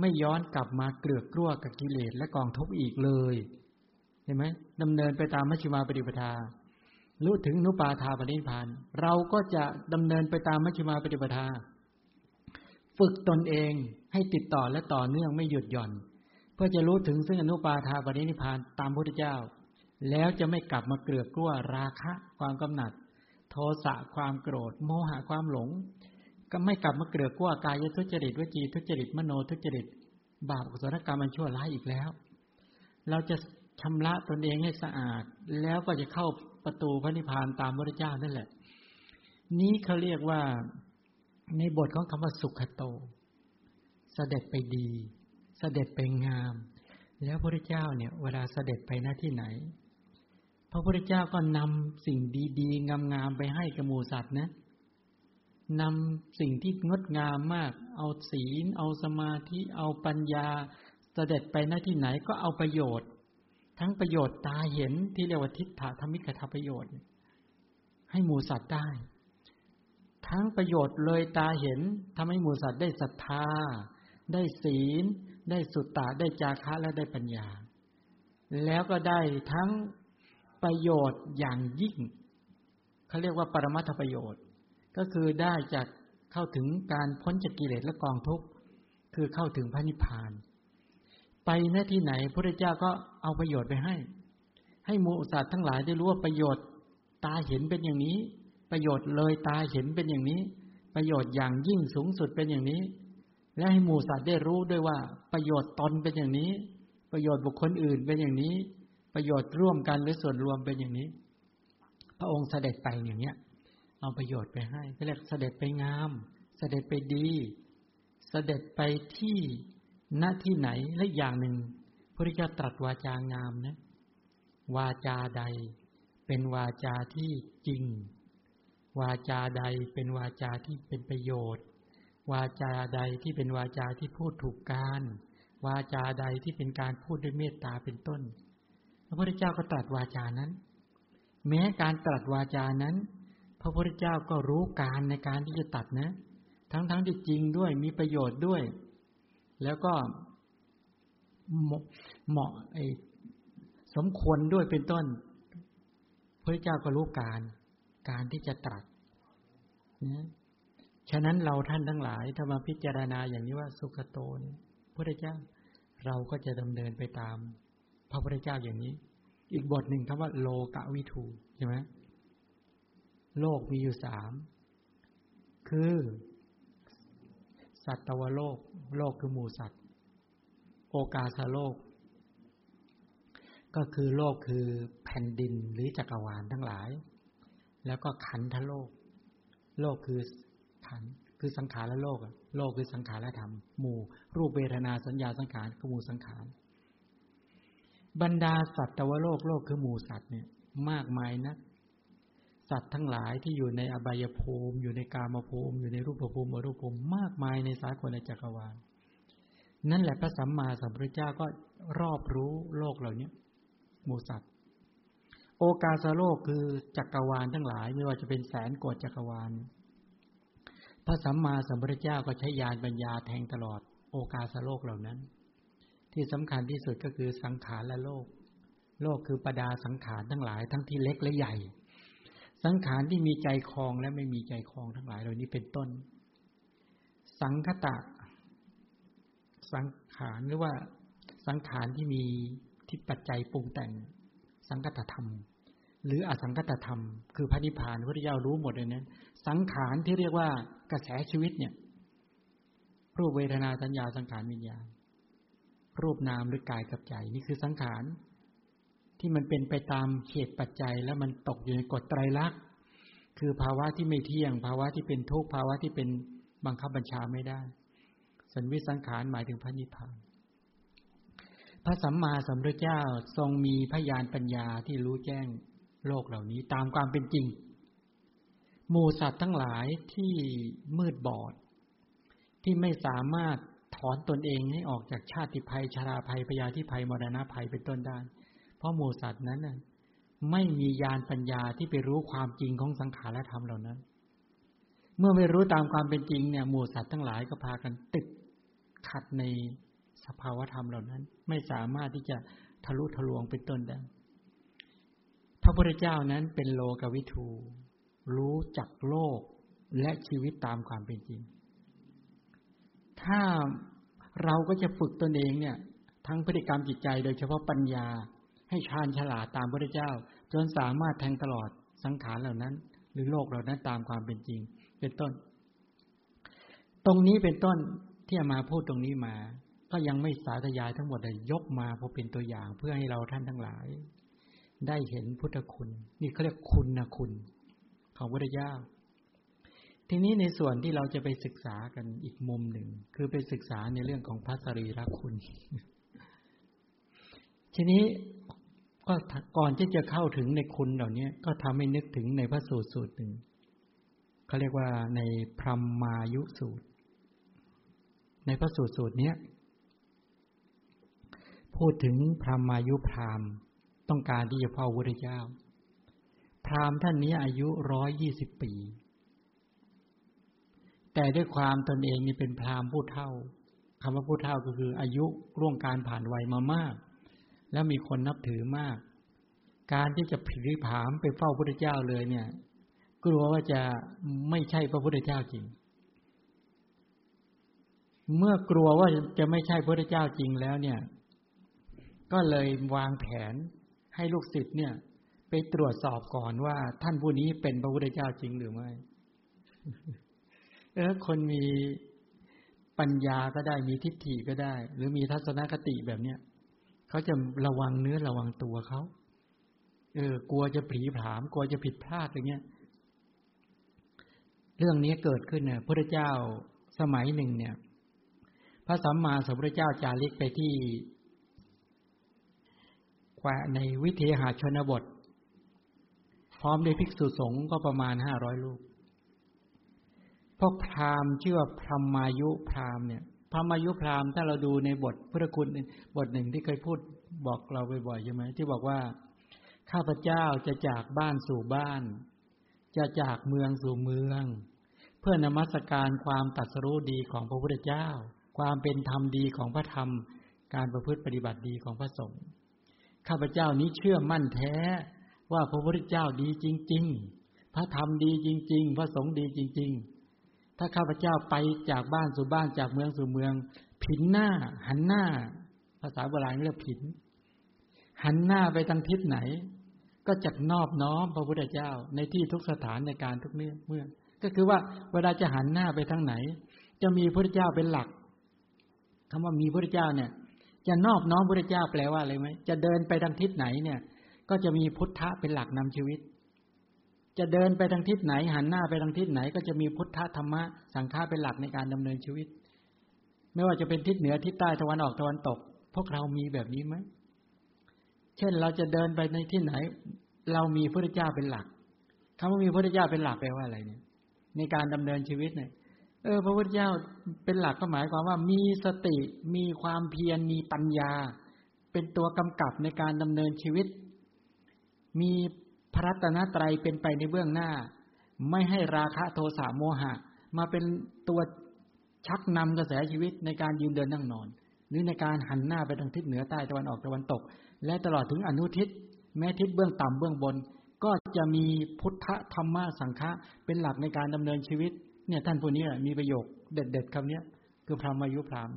ไม่ย้อนกลับมาเกลือกกลัวกับกิเลสและกองทุกข์อีกเลยเห็นไหมดำเนินไปตามมัชฌิมาปฏิปทา รู้ถึงนุปาทาปรินิพพาน เราก็จะดำเนินไปตามมัชฌิมาปฏิปทา ฝึกตนเองให้ติดต่อและต่อเนื่องไม่หยุดหย่อน เพื่อจะรู้ถึงซึ่งอนุปาทาปรินิพานตามพุทธเจ้า แล้วจะไม่กลับมาเกลือกกลัวราคะความกำหนัด โทสะความโกรธ โมหะความหลง ก็ไม่กลับมาเกลือกกลัวกายทุจริตวจีทุจริตมโนทุจริต บาปกุศลกรรมมันชั่วร้ายอีกแล้ว เราจะชำระตนเองให้สะอาด แล้วก็จะเข้าประตูพระนิพพานตามพระเจ้านั่นแหละ นี้เขาเรียกว่าในบทของคำว่าสุขโตเสด็จไปดี ด็จไปงาม แล้วพระเจ้าเนี่ย เวลาเสด็จไปหน้าที่ไหน พระพุทธเจ้าก็นำสิ่งดีๆ งามๆไปให้กับหมูสัตว์นะนำสิ่งที่งดงามมาก เอาศีล เอาสมาธิ เอาปัญญา เสด็จไปหน้าที่ไหนก็เอาประโยชน์ ทั้งประโยชน์ตาเห็นที่เรียกว่าทิฏฐธรรมิกถาประโยชน์ ให้หมูสัตว์ได้ ทั้งประโยชน์เลยตาเห็นทำให้หมูสัตว์ได้ศรัทธา ได้ศีล ได้สุตตะได้จาคะและได้ปัญญา แล้วก็ได้ทั้งประโยชน์อย่างยิ่งเขาเรียกว่าปรมัตถประโยชน์ ก็คือได้จากเข้าถึงการพ้นจากกิเลสและกองทุกข์คือเข้าถึงพระนิพพาน ไปหน้าที่ไหนพระเจ้าก็เอาประโยชน์ไปให้ ให้มูสัตว์ทั้งหลายได้รู้ว่าประโยชน์ตาเห็นเป็นอย่างนี้ ประโยชน์เลยตาเห็นเป็นอย่างนี้ ประโยชน์อย่างยิ่งสูงสุดเป็นอย่างนี้ และให้หมูสัตว์ได้รู้ด้วยว่า ประโยชน์ตนเป็นอย่างนี้ ประโยชน์บุคคลอื่นเป็นอย่างนี้ ประโยชน์ร่วมกันหรือส่วนรวมเป็นอย่างนี้ พระองค์เสด็จไปอย่างเนี้ย เอาประโยชน์ไปให้เรียกเสด็จไปงาม เสด็จไปดี เสด็จไปที่หน้าที่ไหนและอย่างหนึ่งพระพุทธเจ้าตรัสวาจางามนะ วาจาใด เป็นวาจาที่จริง วาจาใดเป็นวาจาที่เป็นประโยชน์ วาจาใดที่เป็นวาจาที่พูดถูกการ วาจาใดที่เป็นการพูดด้วยเมตตาเป็นต้น พระพุทธเจ้าก็ตรัสวาจานั้น แม้การตรัสวาจานั้น พระพุทธเจ้าก็รู้การในการที่จะตัดนะ ทั้งๆทที่จริงด้วยมีประโยชน์ด้วย แล้วก็เหมาะไอสมควรด้วยเป็นต้น พระเจ้าก็รู้การ การที่จะตรัสนะ ฉะนั้นเราท่านทั้งหลายถ้ามาพิจารณาอย่างนี้ว่าสุขโตนพระเจ้า เราก็จะดำเนินไปตาม พระพุทธเจ้าอย่างนี้ อีกบทหนึ่งคำว่าโลกะวิทูใช่ไหมโลกมีอยู่สามคือ สัตวโลก โลกคือหมู่สัตว์ โอกาสโลก ก็คือโลกคือแผ่นดินหรือจักรวาลทั้งหลาย แล้วก็ขันธโลก โลกคือ ขันคือสังขารและโลกโลกคือสังขารและธรรมหมู่ รูปเวทนาสัญญาสังขารคือหมู่สังขารบรรดาสัตว์ตวโลกโลกคือหมู่สัตว์เนี่ย มากมายนะสัตว์ทั้งหลายที่อยู่ในอบายภูมิ อยู่ในกามภูมิ อยู่ในรูปภูมิอรูปภูมิมากมายในสากลในจักรวาลนั่นแหละพระสัมมาสัมพุทธเจ้าก็รอบรู้โลกเหล่านี้หมู่สัตว์ โอกาสโลกคือจักรวาลทั้งหลาย ไม่ว่าจะเป็นแสนโกดจักรวาล พระสัมมาสัมพุทธเจ้าก็ใช้ยานปัญญาแทงตลอดโอกาสโลกเหล่านั้น ที่สำคัญที่สุดก็คือสังขารและโลก โลกคือประดาสังขารทั้งหลายทั้งที่เล็กและใหญ่ สังขารที่มีใจคลองและไม่มีใจคลองทั้งหลายเหล่านี้เป็นต้น สังคตะ สังขารหรือว่าสังขารที่มีที่ปัจจัยปรุงแต่ง สังคตธรรม หรืออสังคตธรรม คือพระนิพพานพระเจ้ารู้หมดเลยนะ สังขารที่เรียกว่ากระแสชีวิตเนี่ย รูปเวทนาสัญญาสังขารวิญญาณรูปนามหรือกายกับใจนี่คือสังขาร ที่มันเป็นไปตามเหตุปัจจัย แล้วมันตกอยู่ในกฎไตรลักษณ์คือภาวะที่ไม่เที่ยง ภาวะที่เป็นทุกข์ภาวะที่เป็นบังคับบัญชาไม่ได้ สันวิสังขารหมายถึงพระนิพพาน พระสัมมาสัมพุทธเจ้าทรงมีพยานปัญญาที่รู้แจ้งโลกเหล่านี้ตามความเป็นจริง หมู่สัตว์ทั้งหลายที่มืดบอด ที่ไม่สามารถถอนตนเองให้ออกจากชาติภัยชราภัยพยาธิภัยมรณะภัยเป็นต้นได้ เพราะหมูสัตว์นั้นน่ะไม่มียานปัญญาที่ไปรู้ความจริงของสังขารและธรรมเหล่านั้น เมื่อไม่รู้ตามความเป็นจริงเนี่ยหมู่สัตว์ทั้งหลายก็พากันติดขัดในสภาวธรรมเหล่านั้น ไม่สามารถที่จะทะลุทะลวงเป็นต้นได้พระพุทธเจ้านั้นเป็นโลกวิทู รู้จักโลกและชีวิตตามความเป็นจริง ถ้าเราก็จะฝึกตนเองเนี่ย ทั้งพฤติกรรมจิตใจโดยเฉพาะปัญญา ให้ชาญฉลาดตามพระเจ้า จนสามารถแทงตลอดสังขารเหล่านั้น หรือโลกเหล่านั้นตามความเป็นจริง เป็นต้น ตรงนี้เป็นต้นที่มาพูดตรงนี้มา ก็ยังไม่สาธยายทั้งหมดเลยยกมาเพราะเป็นตัวอย่างเพื่อให้เราท่านทั้งหลาย ได้เห็นพุทธคุณ นี่เขาเรียกคุณนะคุณ ของพระเจ้า ทีนี้ในส่วนที่เราจะไปศึกษากันอีกมุมหนึ่ง คือไปศึกษาในเรื่องของพระสรีระคุณ ทีนี้ก็ก่อนที่จะเข้าถึงในคุณเหล่านี้ก็ทำให้นึกถึงในพระสูตรสูตรหนึ่งเขาเรียกว่าในพรหมายุสูตร ในพระสูตรสูตรนี้พูดถึงพรหมายุพรามต้องการที่จะพ่อวุฒิเจ้า พรามท่านนี้อายุร้อยยี่สิบปี แต่ด้วยความตนเองนี่เป็นพราหมณ์ผู้เท่าคำว่าผู้เท่าก็คืออายุร่วงการผ่านวัยมามาก แล้วมีคนนับถือมาก การที่จะผิริผามไปเฝ้าพระเจ้าเลยเนี่ย กลัวว่าจะไม่ใช่พระพุทธเจ้าจริง เมื่อกลัวว่าจะไม่ใช่พระพุทธเจ้าจริงแล้วเนี่ย ก็เลยวางแผนให้ลูกศิษย์เนี่ย ไปตรวจสอบก่อนว่าท่านผู้นี้เป็นพระพุทธเจ้าจริงหรือไม่เออคนมีปัญญาก็ได้มีทิฏฐิก็ได้ หรือมีทัศนคติแบบเนี้ยเขาจะระวังเนื้อระวังตัวเขาเออกลัวจะผีผาม กลัวจะผิดพลาดอย่างเงี้ย เรื่องนี้เกิดขึ้นเนี่ยพระเจ้าสมัยหนึ่งเนี่ย พระสัมมาสัมพุทธเจ้าจาริกไปที่แควในวิเทหาชนบท ร้อมด้วยภิกษุสงฆ์ก็ประมาณห้าร้อยลูกพวกพราหมณ์ชื่อว่าพรหมายุพราหมณ์เนี่ยพรหมายุพราหมณ์ถ้าเราดูในบทพุทธคุณบทหนึ่งที่เคยพูดบอกเราบ่อยๆใช่ไหมที่บอกว่า ข้าพเจ้าจะจากบ้านสู่บ้าน จะจากเมืองสู่เมือง เพื่อนมัสการความตัดสรู้ดีของพระพุทธเจ้า ความเป็นธรรมดีของพระธรรม การประพฤติปฏิบัติดีของพระสงฆ์ข้าพเจ้านี้เชื่อมั่นแท้ ว่าพระพุทธเจ้าดีจริง ๆ พระธรรมดีจริง ๆ พระสงฆ์ดีจริง ๆ ถ้าข้าพเจ้าไปจากบ้านสู่บ้านจากเมืองสู่เมือง ผินหน้า หันหน้า ภาษาโบราณเรียกผิน หันหน้าไปทางทิศไหน ก็จะนอบน้อมพระพุทธเจ้าในที่ทุกสถานในการทุกเมื่อเมื่อ ก็คือว่าเวลาจะหันหน้าไปทางไหน จะมีพระพุทธเจ้าเป็นหลักคำว่ามีพระพุทธเจ้าเนี่ยจะนอบน้อมพระพุทธเจ้าแปลว่าอะไรไหมจะเดินไปทางทิศไหนเนี่ย ก็จะมีพุทธะเป็นหลักนำชีวิต จะเดินไปทางทิศไหน หันหน้าไปทางทิศไหน ก็จะมีพุทธธรรมะสังฆาเป็นหลักในการดำเนินชีวิต ไม่ว่าจะเป็นทิศเหนือทิศใต้ตะวันออกตะวันตก พวกเรามีแบบนี้ไหมเช่นเราจะเดินไปในที่ไหน เรามีพระเจ้าเป็นหลักคำว่ามีพระเจ้าเป็นหลักแปลว่าอะไรเนี่ย ในการดำเนินชีวิตเนี่ยเออพระพุทธเจ้าเป็นหลักก็หมายความว่ามีสติมีความเพียรมีปัญญา เป็นตัวกำกับในการดำเนินชีวิต มีพระรัตนตรเป็นไปในเบื้องหน้า ไม่ให้ราคะโทสะโมหะ มาเป็นตัวชักนำกระแสชีวิตในการยืนเดินนั่งนอน หรือในการหันหน้าไปทางทิศเหนือใต้ตะวันออกตะวันตก และตลอดถึงอนุทิศ แม้ทิศเบื้องต่ำเบื้องบน ก็จะมีพุทธธรรมะสังฆะเป็นหลักในการดำเนินชีวิต เนี่ยท่านผู้นี้มีประโยคเด็ดๆคำนี้คือพรหมายุพราม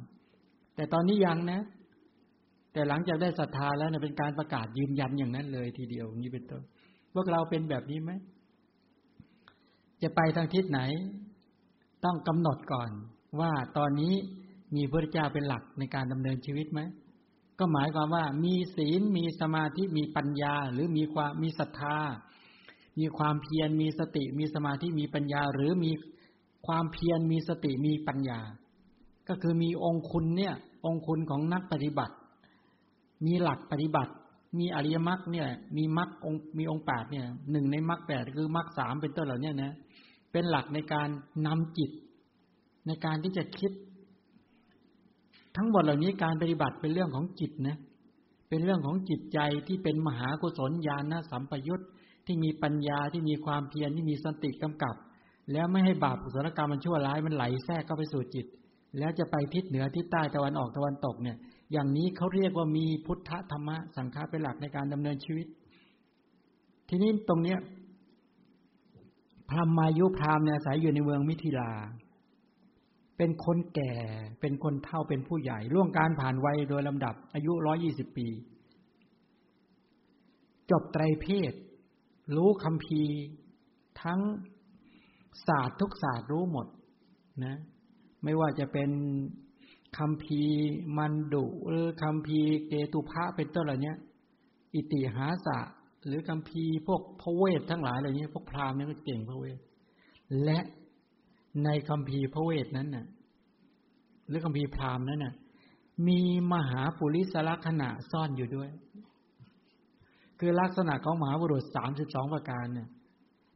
แต่ตอนนี้ยังนะ แต่หลังจากได้ศรัทธาแล้วเนี่ยเป็นการประกาศยืนยันอย่างนั้นเลยทีเดียวนี้เป็นต้นวกเราเป็นแบบนี้ไหมจะไปทางทิศไหน ต้องกำหนดก่อน ว่าตอนนี้มีพระเจ้าเป็นหลักในการดำเนินชีวิตไหมก็หมายความว่ามีศีลมีสมาธิมีปัญญา หรือมีความมีศรัทธา มีความเพียรมีสติ มีสมาธิมีปัญญา หรือมีความเพียรมีสติมีปัญญา ก็คือมีองคุณเนี่ย องคุณของนักปฏิบัติ มีหลักปฏิบัติ มีอริยมรรคเนี่ย มีมรรคองมีองค์แปดเนี่ยหนึ่งในมรรคแปดคือมรรคสามเป็นต้นเหล่านี้นะ เป็นหลักในการนำจิต ในการที่จะคิด ทั้งหมดเหล่านี้การปฏิบัติเป็นเรื่องของจิตนะเป็นเรื่องของจิตใจที่เป็นมหากุศลญาณสัมปยุตที่มีปัญญาที่มีความเพียรที่มีสติกำกับ แล้วไม่ให้บาปกุศลกรรมมันชั่วร้ายมันไหลแทรกเข้าไปสู่จิต แล้วจะไปทิศเหนือทิศใต้ตะวันออกตะวันตกเนี่ย อย่างนี้เขาเรียกว่ามีพุทธธรรมะสังฆาเป็นหลักในการดำเนินชีวิต ทีนี้ตรงเนี้ยพรหมายุพรามเนี่ยอาศัยอยู่ในเมืองมิถิลา เป็นคนแก่ เป็นคนเฒ่าเป็นผู้ใหญ่ล่วงการผ่านวัยโดยลำดับ อายุร้อยี่สิบปี จบไตรเพศ รู้คำพีทั้งศาสตร์ทุกศาสตร์รู้หมดนะ ไม่ว่าจะเป็น คำพีมันดุหรือคำพีเกตุพระเป็นต้นเหล่านี้อิติหาสะ หรือคำพีพวกพระเวททั้งหลายเหล่านี้พวกพราหมณ์เนี่ยก็เก่งพระเวท และในคำพีพระเวทนั้นน่ะ หรือคำพีพราหมณ์นั้นน่ะ มีมหาปุริสลักษณะซ่อนอยู่ด้วย คือลักษณะของมหาบุรุษสามสิบสองประการเนี่ย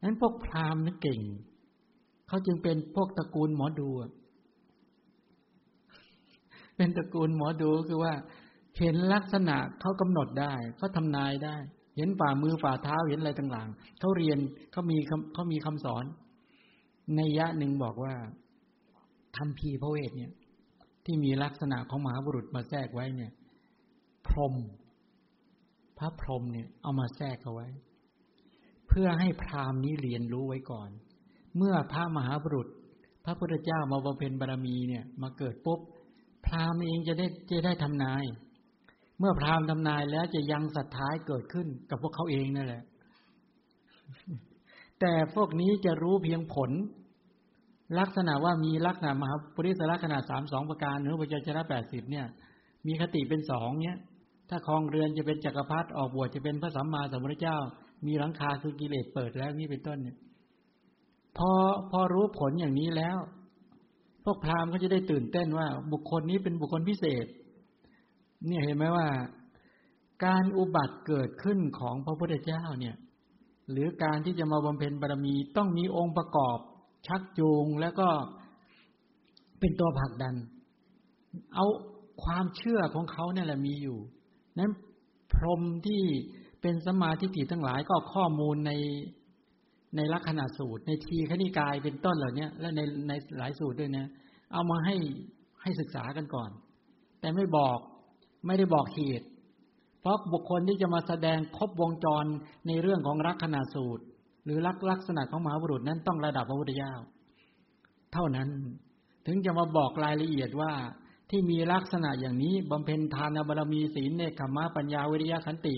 นั้นพวกพราหมณ์นั้นเก่ง เขาจึงเป็นพวกตระกูลหมอดู เป็นตระกูลหมอดูคือว่า เห็นลักษณะเขากำหนดได้เขาทำนายได้ เห็นฝ่ามือฝ่าเท้าเห็นอะไรต่างๆเขาเรียนเขามีเขามีคำสอน ในยะหนึ่งบอกว่าทำพีพระเวทเนี่ย ที่มีลักษณะของมหาบุรุษมาแทรกไว้เนี่ย พรม พระพรมเนี่ย เอามาแทรกเอาไว้ เพื่อให้พราหมณ์นี้เรียนรู้ไว้ก่อน เมื่อพระมหาบุรุษ พระพุทธเจ้ามาบำเพ็ญบารมีเนี่ย มาเกิดปุ๊บ พราหมณ์เองจะได้จะได้ทำนาย เมื่อพราหมณ์ทำนายแล้วจะยังศรัทธาเกิดขึ้นกับพวกเขาเองนั่นแหละ แต่พวกนี้จะรู้เพียงผล ลักษณะว่ามีลักษณะมหาปริศลักษณะสามสองประการหรือปัจจนะแปดสิบเนี่ย มีคติเป็นสองเนี่ยถ้าคลองเรือนจะเป็นจักรพรรดิออกบวชจะเป็นพระสัมมาสัมพุทธเจ้า มีหลังคาคือกิเลสเปิดแล้วนี่เป็นต้นเนี่ยพอพอรู้ผลอย่างนี้แล้ว พวกพราหมณ์ก็จะได้ตื่นเต้นว่า บุคคลนี้เป็นบุคคลพิเศษ เนี่ยเห็นไหมว่า การอุบัติเกิดขึ้นของพระพุทธเจ้าเนี่ย หรือการที่จะมาบำเพ็ญบารมีต้องมีองค์ประกอบ ชักจูงแล้วก็เป็นตัวผลักดัน เอาความเชื่อของเขาเนี่ยแหละมีอยู่ นั้นพรหมที่เป็นสมาธิิทั้งหลายก็ข้อมูลใน ในลักษณะสูตร ในทีขณิกายเป็นต้นเหล่านี้และในในหลายสูตรด้วยนะเอามาให้ให้ศึกษากันก่อน แต่ไม่บอกไม่ได้บอกเหตุเพราะบุคคลที่จะมาแสดงครบวงจรในเรื่องของรักขณะสูตร หรือลักลักษณะของมหาบุรุษนั้นต้องระดับพระพุทธเจ้าเท่านั้นถึงจะมาบอกรายละเอียดว่าที่มีลักษณะอย่างนี้บำเพ็ญทานบารมีศีลเนคขมะปัญญาวิริยะขันติ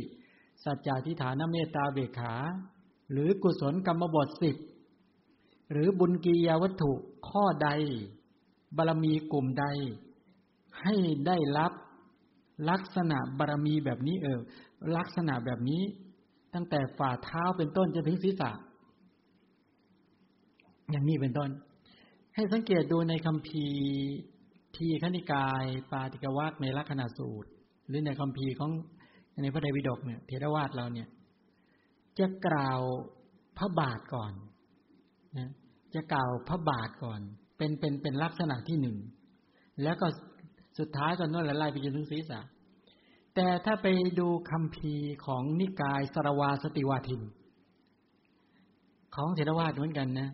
สัจจะทิฏฐานเมตตาเบกขา หรือกุศลกรรมบทสิบหรือบุญกียาวัตถุข้อใด บารมีกลุ่มใด ให้ได้รับลักษณะบารมีแบบนี้เออ ลักษณะแบบนี้ ตั้งแต่ฝ่าเท้าเป็นต้นจนถึงศีรษะ อย่างนี้เป็นต้น ให้สังเกตดูในคำพีทีขณิกาย ปาติกวักในลักษณะสูตร หรือในคำพีของในพระไตรปิฎกเนี่ยเทรวาสเราเนี่ย จะกล่าวพระบาทก่อนนะจะกล่าวพระบาทก่อน เป็นเป็นเป็นลักษณะที่หนึ่ง แล้วก็สุดท้ายก็นวดละลายไปจนถึงศีรษะ แต่ถ้าไปดูคำพีของนิกายสรวาสติวาทิน ของเทรวาสเหมือนกันนะ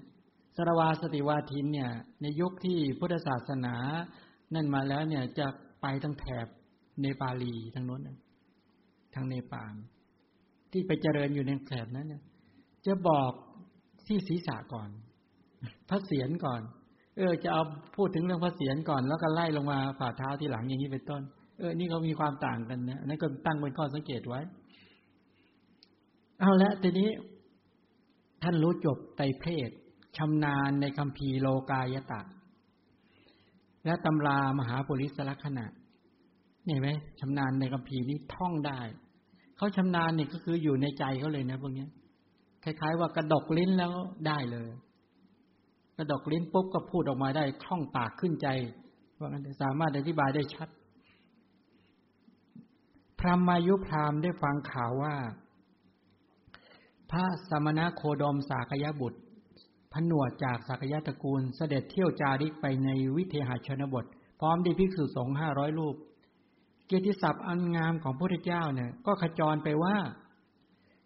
สรวาสติวาทินเนี่ย ในยุคที่พุทธศาสนา นั่นมาแล้วเนี่ยจะไปทั้งแถบเนปาลีทางโน้นทางเนปาล ที่ไปเจริญอยู่ในแถบนั้นเนี่ยจะบอกที่ศีรษะก่อน พระเศียรก่อน เออ จะเอาพูดถึงเรื่องพระเศียรก่อน แล้วก็ไล่ลงมาฝ่าเท้าที่หลังอย่างนี้เป็นต้น เออ นี่เขามีความต่างกันนะนั่นก็ตั้งเป็นข้อสังเกตไว้ เอาละทีนี้ ท่านรู้จบไตรเพศชำนาญในคำพีโลกายตะ และตำรามหาปุริสลักษณะเห็นไหมชำนาญในคำพีนี้ท่องได้ เขาชำนาญเนี่ยก็คืออยู่ในใจเขาเลยนะพวกนี้คล้าย ๆ ว่ากระดกลิ้นแล้วได้เลย กระดกลิ้นปุ๊บก็พูดออกมาได้คล่องปากขึ้นใจ ว่างั้นสามารถอธิบายได้ชัด พระมายุพรามได้ฟังข่าวว่า พระสมณะโคดมสากยบุตรผนวดจากสากยะตระกูลเสด็จเที่ยวจาริกไปในวิเทหชนบท พร้อมด้วยภิกษุสงฆ์ห้าร้อยรูป เกียรติศัพท์อันงามของพระพุทธเจ้าเนี่ย ก็ขจรไปว่า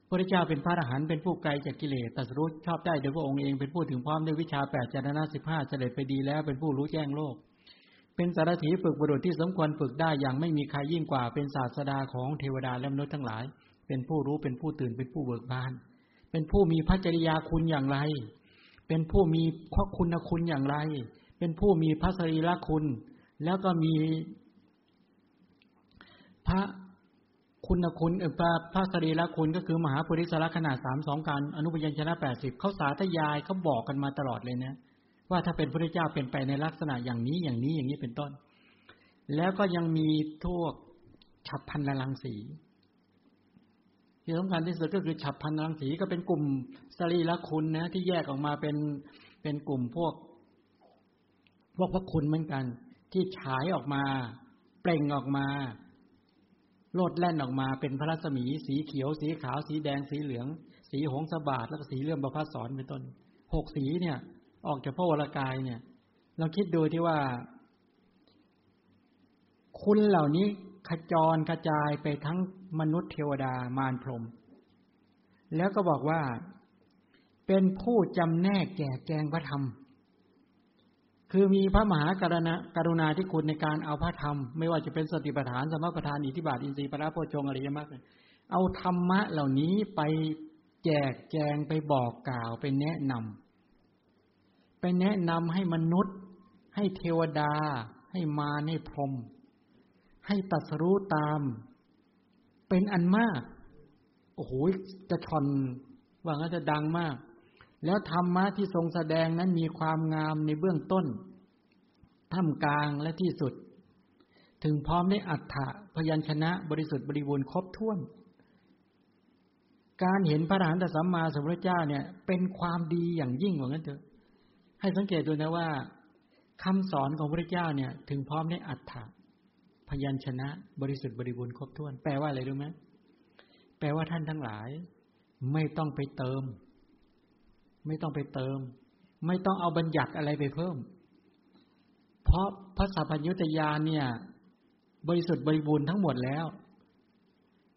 พระเจ้าเป็นพระอรหันต์เป็นผู้ไกลจากกิเลสตัสรู้ชอบได้โดยพระองค์เองเป็นผู้ถึงพร้อมด้วยวิชาแปดจารณะสิบห้าเสด็จไปดีแล้วเป็นผู้รู้แจ้งโลก เป็นสารถีฝึกบุรุษที่สมควรฝึกได้อย่างไม่มีใครยิ่งกว่าเป็นศาสดาของเทวดาและมนุษย์ทั้งหลาย เป็นผู้รู้เป็นผู้ตื่นเป็นผู้เบิกบาน เป็นผู้มีพระจริยาคุณอย่างไร เป็นผู้มีพระคุณคุณอย่างไร เป็นผู้มีพระสรีระคุณ แล้วก็มี พระคุณคุณเออพระพระสรีระคุณก็คือมหาปุริสละขนาดสามสองการอนุปยัญชนะแปดสิบเขาสาธยายเขาบอกกันมาตลอดเลยนะ ว่าถ้าเป็นพระเจ้าเป็นไปในลักษณะอย่างนี้อย่างนี้อย่างนี้เป็นต้น แล้วก็ยังมีทวกฉับพันละลังสีที่สำคัญที่สุดก็คือฉับพันลังสีก็เป็นกลุ่มสรีระคุณนะ ที่แยกออกมาเป็นเป็นกลุ่มพวก พวกพระคุณเหมือนกัน ที่ฉายออกมา เปล่งออกมา โลดแล่นออกมาเป็นพระรัศมี สีเขียว สีขาว สีแดง สีเหลือง สีหงสบาทแล้วก็สีเลื่อมประพัสสอนเป็นต้นหกสีเนี่ย ออกจากพระวรากายเนี่ย เราคิดดูที่ว่า คุณเหล่านี้ขจรกระจายไปทั้งมนุษย์เทวดามารพรหมแล้วก็บอกว่า เป็นผู้จำแนกแก่แกงพระธรรม คือมีพระมหากรณาการุณาที่คุณในการเอาพระธรรม ไม่ว่าจะเป็นสติปัฏฐานสมปัฏฐานอิทธิบาทอินทรีย์ปราโพชงอริยมรรคเอาธรรมะเหล่านี้ไปแจกแจงไปบอกกล่าวไปแนะนำไปแนะนำให้มนุษย์ ให้เทวดา ให้มาให้พรหมให้ตัสรู้ตาม เป็นอันมาก โอ้โหจะชอนว่างั้นจะดังมาก แล้วธรรมะที่ทรงแสดงนั้นมีความงามในเบื้องต้น ท่ามกลางและที่สุด ถึงพร้อมได้อัฏฐะพยัญชนะบริสุทธิ์บริบูรณ์ครบถ้วน การเห็นพระอรหันตสัมมาสัมพุทธเจ้าเนี่ย เป็นความดีอย่างยิ่งว่างั้นเถอะ ให้สังเกตดูนะว่าคำสอนของพระเจ้าเนี่ย ถึงพร้อมได้อัฏฐะพยัญชนะ บริสุทธิ์บริบูรณ์ครบถ้วน แปลว่าอะไรรู้ไหมแปลว่าท่านทั้งหลาย ไม่ต้องไปเติม ไม่ต้องไปเติม ไม่ต้องเอาบัญญัติอะไรไปเพิ่ม เพราะพระสัพพัญญุตยานเนี่ย บริสุทธิ์บริบูรณ์ทั้งหมดแล้ว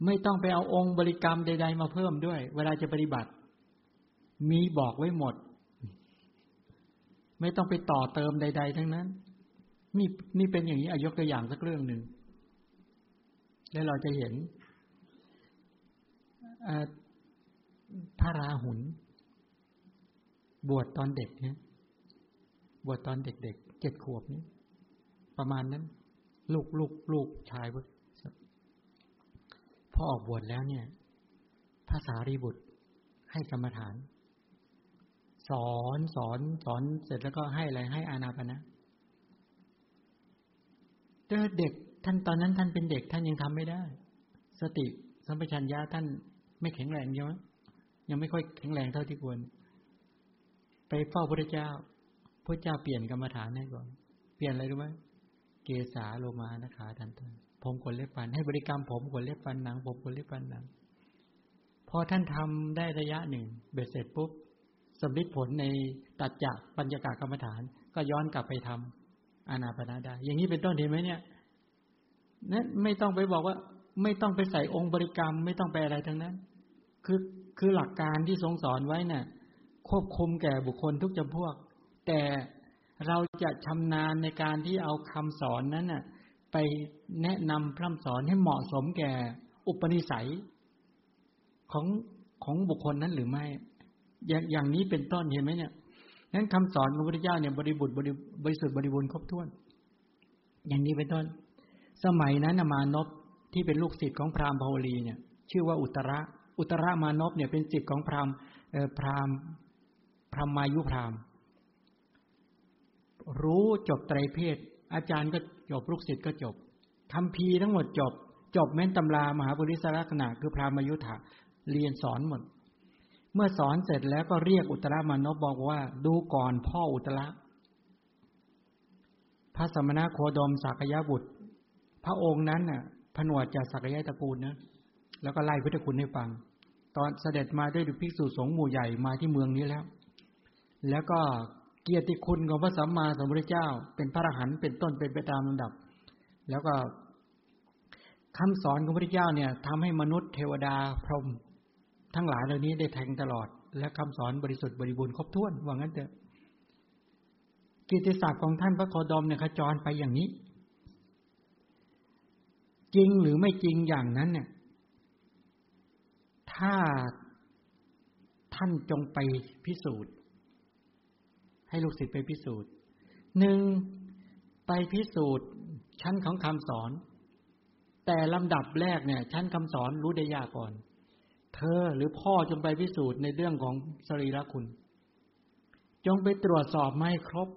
ไม่ต้องไปเอาองค์บริกรรมใด ๆ มาเพิ่มด้วย เวลาจะปฏิบัติ มีบอกไว้หมด ไม่ต้องไปต่อเติมใด ๆ ทั้งนั้น นี่นี่เป็นอย่างนี้อายกตัวอย่างสักเรื่องหนึ่งแล้วเราจะเห็นพระราหุล บวชตอนเด็กเนี่ยบวชตอนเด็กๆเจ็ดขวบนี้ประมาณนั้น ลูกลูกลูกชายพอออกบวชแล้วเนี่ยภาษารีบุตรให้กรรมฐาน สอนสอนสอนเสร็จแล้วก็ให้อะไรให้อานาปนะแต่เด็กท่านตอนนั้นท่านเป็นเด็กท่านยังทำไม่ได้ สติสัมปชัญญะท่านไม่แข็งแรงเยอะยังไม่ค่อยแข็งแรงเท่าที่ควร ไปเฝ้าพระเจ้าพระเจ้าเปลี่ยนกรรมฐานให้ก่อน เปลี่ยนอะไรรู้ไหมเกสาโลมานะขาทันทันผมขนเล็บฟัน ให้บริกรรมผมขนเล็บฟันหนัง ผมขนเล็บฟันหนัง พอท่านทำได้ระยะหนึ่ง เบ็ดเสร็จปุ๊บสำลิดผลในตัดจากปัญญากาศกรรมฐาน ก็ย้อนกลับไปทำอานาปนาได้ อย่างนี้เป็นต้นเห็นไหมเนี่ยนั้นไม่ต้องไปบอกว่า ไม่ต้องไปใส่องค์บริกรรม ไม่ต้องไปอะไรทั้งนั้น คือคือหลักการที่ทรงสอนไว้เนี่ย ควบคุมแก่บุคคลทุกจำพวก แต่เราจะชำนาญในการที่เอาคำสอนนั้นน่ะไปแนะนำพร่ำสอนให้เหมาะสมแก่อุปนิสัยของของบุคคลนั้นหรือไม่ อย่างอย่างนี้เป็นต้นเห็นไหมเนี่ยนั้นคำสอนของพระพุทธเจ้าเนี่ยบริบุตรบริบริสุทธิ์บริบูรณ์ครบถ้วน อย่างนี้เป็นต้น สมัยนั้นมานพที่เป็นลูกศิษย์ของพราหมณ์พาวลีเนี่ย ชื่อว่าอุตระ อุตระมานพเนี่ยเป็นศิษย์ของพราหมณ์พราหมณ์ พรหมายุพรามรู้จบไตรเพศ อาจารย์ก็จบลูกศิษย์ก็จบคำพีทั้งหมดจบ จบแม้นตำรามหาบริสลักษณะคือพรามยุทธะเรียนสอนหมด เมื่อสอนเสร็จแล้วก็เรียกอุตรามานพบอกว่า ดูก่อนพ่ออุตระพระสมณะโคดมสักยะบุตร พระองค์นั้นน่ะ ผนวดจากสักยะตระกูลนะแล้วก็ไล่พุทธคุณให้ฟัง ตอนเสด็จมาด้วยดุภิกษุสงฆ์หมู่ใหญ่มาที่เมืองนี้แล้ว แล้วก็เกียรติคุณของพระสัมมาสัมพุทธเจ้า เป็นพระอรหันต์เป็นต้นเป็นไปตามลำดับ แล้วก็คำสอนของพระพุทธเจ้าเนี่ยทำให้มนุษย์เทวดาพรหมทั้งหลายเหล่านี้ได้แทงตลอด และคำสอนบริสุทธิ์บริบูรณ์ครบถ้วนว่างั้นเถอะกิติศักดิ์ของท่านพระโคดมเนี่ยขจรไปอย่างนี้ จริงหรือไม่จริงอย่างนั้นเนี่ยถ้าท่านจงไปพิสูจน์ ให้ลูกศิษย์ไปพิสูจน์หนึ่งไปพิสูจน์ชั้นของคำสอน แต่ลำดับแรกเนี่ย ชั้นคำสอนรู้ได้ยากก่อน เธอหรือพ่อจงไปพิสูจน์ในเรื่องของสรีระคุณ จงไปตรวจสอบไม่ครบ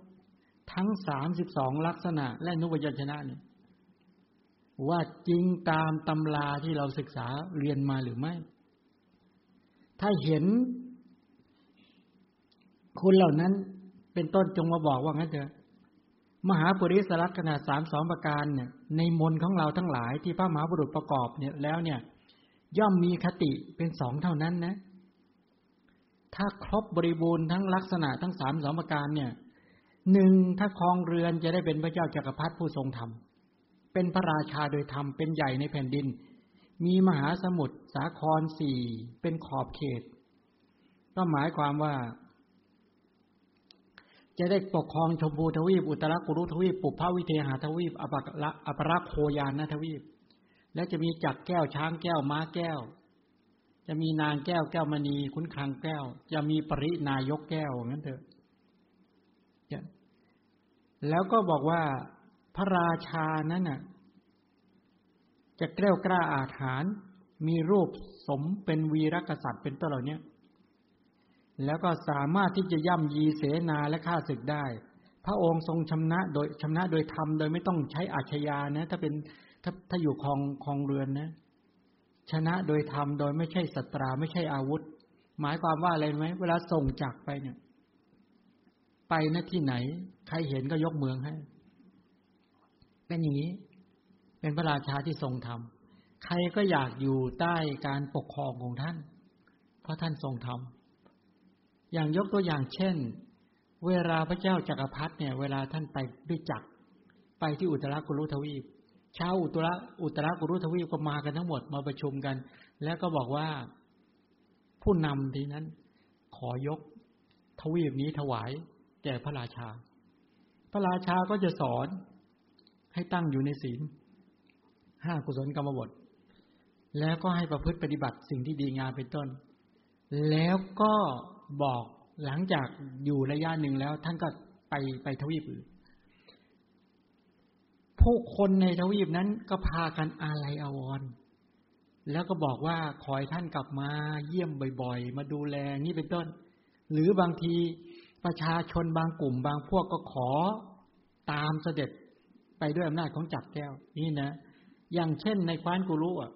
ทั้งสามสิบสองลักษณะ และนุบยัญชนะเนี่ยว่าจริงตามตำราที่เราศึกษาเรียนมาหรือไม่ ถ้าเห็นคุณเหล่านั้น เป็นต้นจงมาบอกว่างั้นเถอะมหาปุริสลักษณะสามสองประการเนี่ยในมนของเราทั้งหลายที่พระมหาบุรุษประกอบเนี่ยแล้วเนี่ย ย่อมมีคติเป็นสองเท่านั้นนะ ถ้าครบบริบูรณ์ทั้งลักษณะทั้งสามสองประการเนี่ยหนึ่งถ้าครองเรือนจะได้เป็นพระเจ้าจากักรพรรดิผู้ทรงธรรม เป็นพระราชาโดยธรรมเป็นใหญ่ในแผ่นดิน มีมหาสมุทรสาครสี่เป็นขอบเขต ก็หมายความว่า จะได้ปกครองชมพูทวีป อุตรกุรุทวีป ปุพพวิเทหาทวีปอปละอปรักโคยานนทวีป และจะมีจักแก้วช้างแก้วม้าแก้ว จะมีนางแก้วแก้วมณีคุ้นคลังแก้ว จะมีปรินายกแก้วงั้นเถอะแล้วก็บอกว่าพระราชานั้นน่ะจะเกล้ากล้าอาถรรมีรูปสมเป็นวีรกษัตริย์เป็นต้นเหล่านี้ แล้วก็สามารถที่จะย่ำยีเสนาและฆ่าศึกได้ พระองค์ทรงชำนะโดยชำนะโดยธรรมโดยไม่ต้องใช้อาชญานะ ถ้าเป็นถ้าถ้าอยู่คลองคลองเรือนนะ ชนะโดยธรรมโดยไม่ใช่สัตราไม่ใช่อาวุธ หมายความว่าอะไรไหมเวลาส่งจักไปเนี่ย ไปณที่ไหน ใครเห็นก็ยกเมืองให้ เป็นอย่างนี้ เป็นพระราชาที่ทรงธรรมใครก็อยากอยู่ใต้การปกครองของท่าน เพราะท่านทรงธรรม อย่างยกตัวอย่างเช่น เวลาพระเจ้าจักรพรรดิเนี่ยเวลาท่านไปด้วยจักรไปที่อุตรากุรุทวีปชาวอุตราอุตรากุรุทวีปก็มากันทั้งหมดมาประชุมกัน แล้วก็บอกว่าผู้นำทีนั้น ขอยกทวีปนี้ถวายแก่พระราชา พระราชาก็จะสอนให้ตั้งอยู่ในศีลห้ากุศลกรรมบท แล้วก็ให้ประพฤติปฏิบัติสิ่งที่ดีงามเป็นต้น แล้วก็ บอกหลังจากอยู่ระยะหนึ่งแล้ว ท่านก็ไปไปทวีปอื่นผู้คนในทวีปนั้นก็พากันอาลัยอาวรณ์แล้วก็บอกว่าขอให้ท่านกลับมาเยี่ยมบ่อยๆ มาดูแลนี่เป็นต้น หรือบางทีประชาชนบางกลุ่มบางพวกก็ขอตามเสด็จไปด้วยอำนาจของจักรแก้ว นี่นะ อย่างเช่นในคว้านกุรุอะ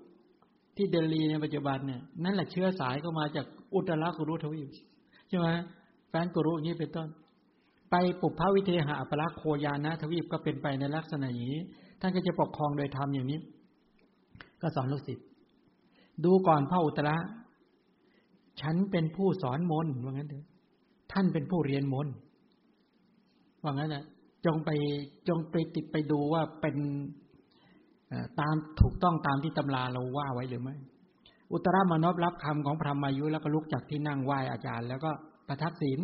ที่เดลีในปัจจุบันเนี่ยนั่นแหละเชื้อสายก็มาจากอุตรากุรุทวีป ช่ไหมแฟนกุรุอย่างนี้เป็นต้น ไปปุพพวิเทหะอัปลักโคยานะทวีปก็เป็นไปในลักษณะนี้ ท่านก็จะปกครองโดยธรรมอย่างนี้ ก็สอนลูกศิษย์ดูก่อนพระอุตระฉันเป็นผู้สอนมนว่างั้นเถอะท่านเป็นผู้เรียนมนว่างั้นนะจงไปจงไปติดไปดูว่าเป็นตามถูกต้องตามที่ตำราเราว่าไว้หรือไม่ อุตรามานบรับคำของพระมายุแล้วก็ลุกจากที่นั่งไหว้อาจารย์ แล้วก็ประทักศีล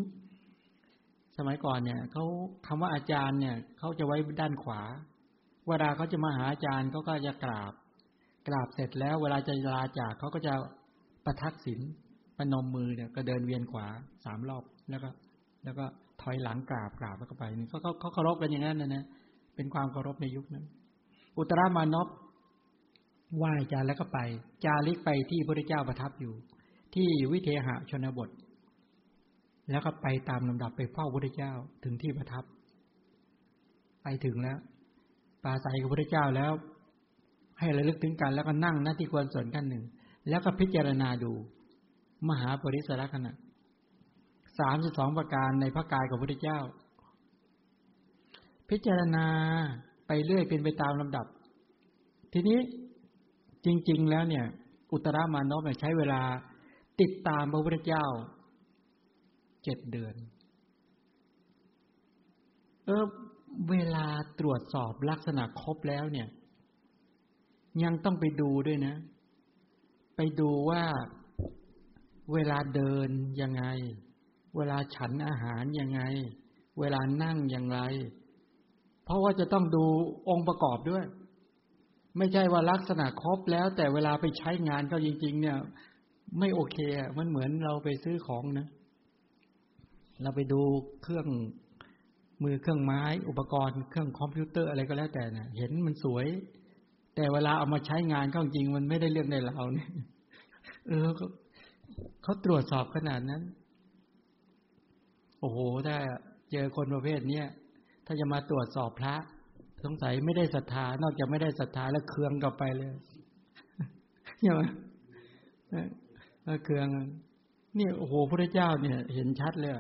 สมัยก่อนเนี่ยเขาคำว่าอาจารย์เนี่ยเขาจะไว้ด้านขวา เวลาเขาจะมาหาอาจารย์เขาก็จะกราบ กราบเสร็จแล้ว เวลาจะลาจากเขาก็จะประทักศีลประนมมือเนี่ยก็เดินเวียนขวาสามรอบแล้วก็ แล้วก็ถอยหลังกราบกราบแล้วก็ไปนี่เขาเขาเคารพกันอย่างนั้นนะนะเป็นความเคารพในยุคนั้น อุตรามานพ ไหว้จาแล้วก็ไป จาริกไปที่พระเจ้าประทับอยู่ ที่วิเทหะชนบท แล้วก็ไปตามลำดับไปเฝ้าพระเจ้าถึงที่ประทับ ไปถึงแล้วปาศัยกับพระเจ้าแล้ว ให้ระลึกถึงกันแล้วก็นั่งหน้าที่ควรส่วนกันหนึ่ง แล้วก็พิจารณาดู มหาปริศรขณะสามสิบสองประการในพระกายของพระพุทธเจ้า พิจารณาไปเรื่อยเป็นไปตามลำดับ ทีนี้ จริง ๆ แล้วเนี่ย อุตรามานพใช้เวลาติดตามพระพุทธเจ้าเจ็ดเดือน เออเวลาตรวจสอบลักษณะครบแล้วเนี่ย ยังต้องไปดูด้วยนะ ไปดูว่าเวลาเดินยังไง เวลาฉันอาหารยังไง เวลานั่งอย่างไร เพราะว่าจะต้องดูองค์ประกอบด้วย ไม่ใช่ว่าลักษณะครบแล้ว แต่เวลาไปใช้งานก็จริง ๆ เนี่ย ไม่โอเคอะมันเหมือนเราไปซื้อของนะ เราไปดูเครื่องมือเครื่องไม้ อุปกรณ์เครื่องคอมพิวเตอร์อะไรก็แล้วแต่นะเห็นมันสวย แต่เวลาเอามาใช้งานก็จริงมันไม่ได้เรื่องในเราเนี่ยเออเขาตรวจสอบขนาดนั้น โอ้โหถ้าเจอคนประเภทเนี้ยถ้าจะมาตรวจสอบพระ สงสัยไม่ได้ศรัทธา นอกจากไม่ได้ศรัทธาแล้วเคืองกลับไปเลยใช่ไหมเคืองนี่โอ้โหพระเจ้าเนี่ย เห็นชัดเลย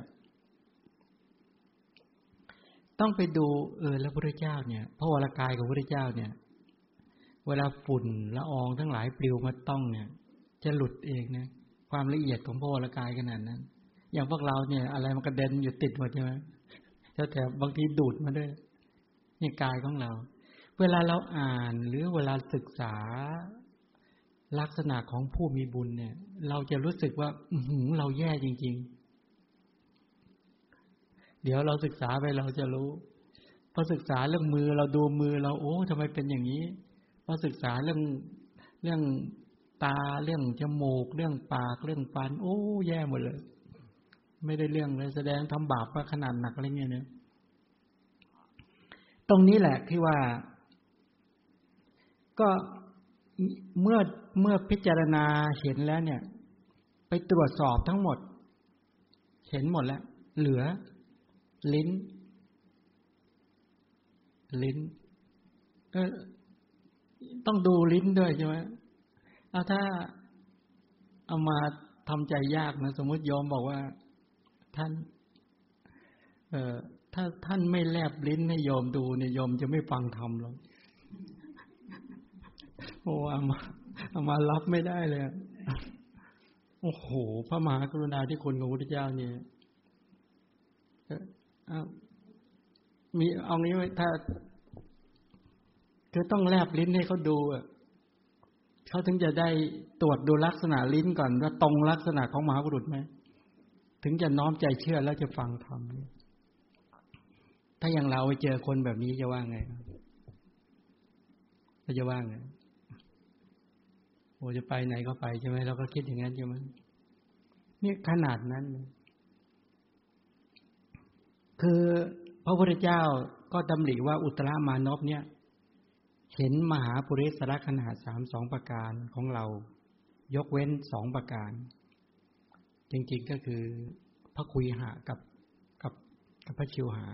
ต้องไปดูเออแล้วพระเจ้าเนี่ยพระวรากายของพระเจ้าเนี่ย เวลาฝุ่นละอองทั้งหลายปลิวมาต้องเนี่ย จะหลุดเองนะความละเอียดของพระวรากายขนาดนั้น อย่างพวกเราเนี่ย อะไรมันกระเด็นอยู่ติดหมดใช่ไหมแล้วแต่บางทีดูดมาด้วย นี่กายของเรา เวลาเราอ่านหรือเวลาศึกษาลักษณะของผู้มีบุญเนี่ย เราจะรู้สึกว่า อืเราแย่จริง ๆ เดี๋ยวเราศึกษาไปเราจะรู้พอศึกษาเรื่องมือเราดูมือเราโอ้ทำไมเป็นอย่างนี้พอศึกษาเรื่องเรื่องตาเรื่องจมูก เรื่องปากเรื่องฟัน โอ้ แย่หมดเลย ไม่ได้เรื่องเลยแสดงทำบาปว่าขนาดหนักอะไรเงี้ยเนี่ย ตรงนี้แหละที่ว่า ก็เมื่อเมื่อพิจารณาเห็นแล้วเนี่ย ไปตรวจสอบทั้งหมด เห็นหมดแล้ว เหลือ ลิ้น ลิ้นก็ต้องดูลิ้นด้วยใช่ไหมเอาถ้าเอามาทำใจยากนะ สมมติยอมบอกว่า ท่าน เออ ถ้าท่านไม่แลบลิ้นให้ยอมดูเนี่ยยอมจะไม่ฟังธรรมหรอกโอ้อามาอามารับไม่ได้เลยโอ้โห พระมหากรุณาที่คุณของพระพุทธเจ้าเนี่ยมีเอางี้ไว้ถ้าคือต้องแลบลิ้นให้เขาดูอะเขาถึงจะได้ตรวจดูลักษณะลิ้นก่อนว่าตรงลักษณะของมหาบุรุษไหมถึงจะน้อมใจเชื่อแล้วจะฟังธรรม ถ้าอย่างเราไปเจอคนแบบนี้จะว่าไงเราจะว่าไงโอจะไปไหนก็ไปใช่ไหมเราก็คิดอย่างนั้นใช่ไหมนี่ขนาดนั้น คือพระพุทธเจ้าก็ดำริว่าอุตรามานพเนี่ย เห็นมหาปุริสระขนาดสามสองประการของเรา ยกเว้นสองประการ จริงๆก็คือพระคุยหากับกับกับพระชิวหา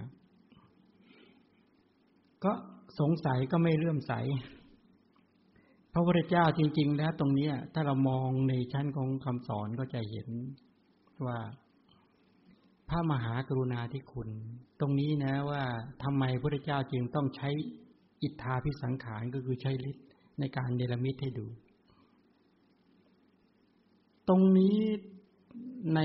ก็สงสัยก็ไม่เลื่อมใส พระพุทธเจ้าจริง ๆ แล้วตรงนี้ถ้าเรามองในชั้นของคำสอนก็จะเห็นว่าพระมหากรุณาธิคุณ ตรงนี้นะว่าทำไมพระเจ้าจึงต้องใช้อิทธาพิสังขารก็คือใช้ฤทธิ์ในการเนรมิตให้ดู ตรงนี้ใน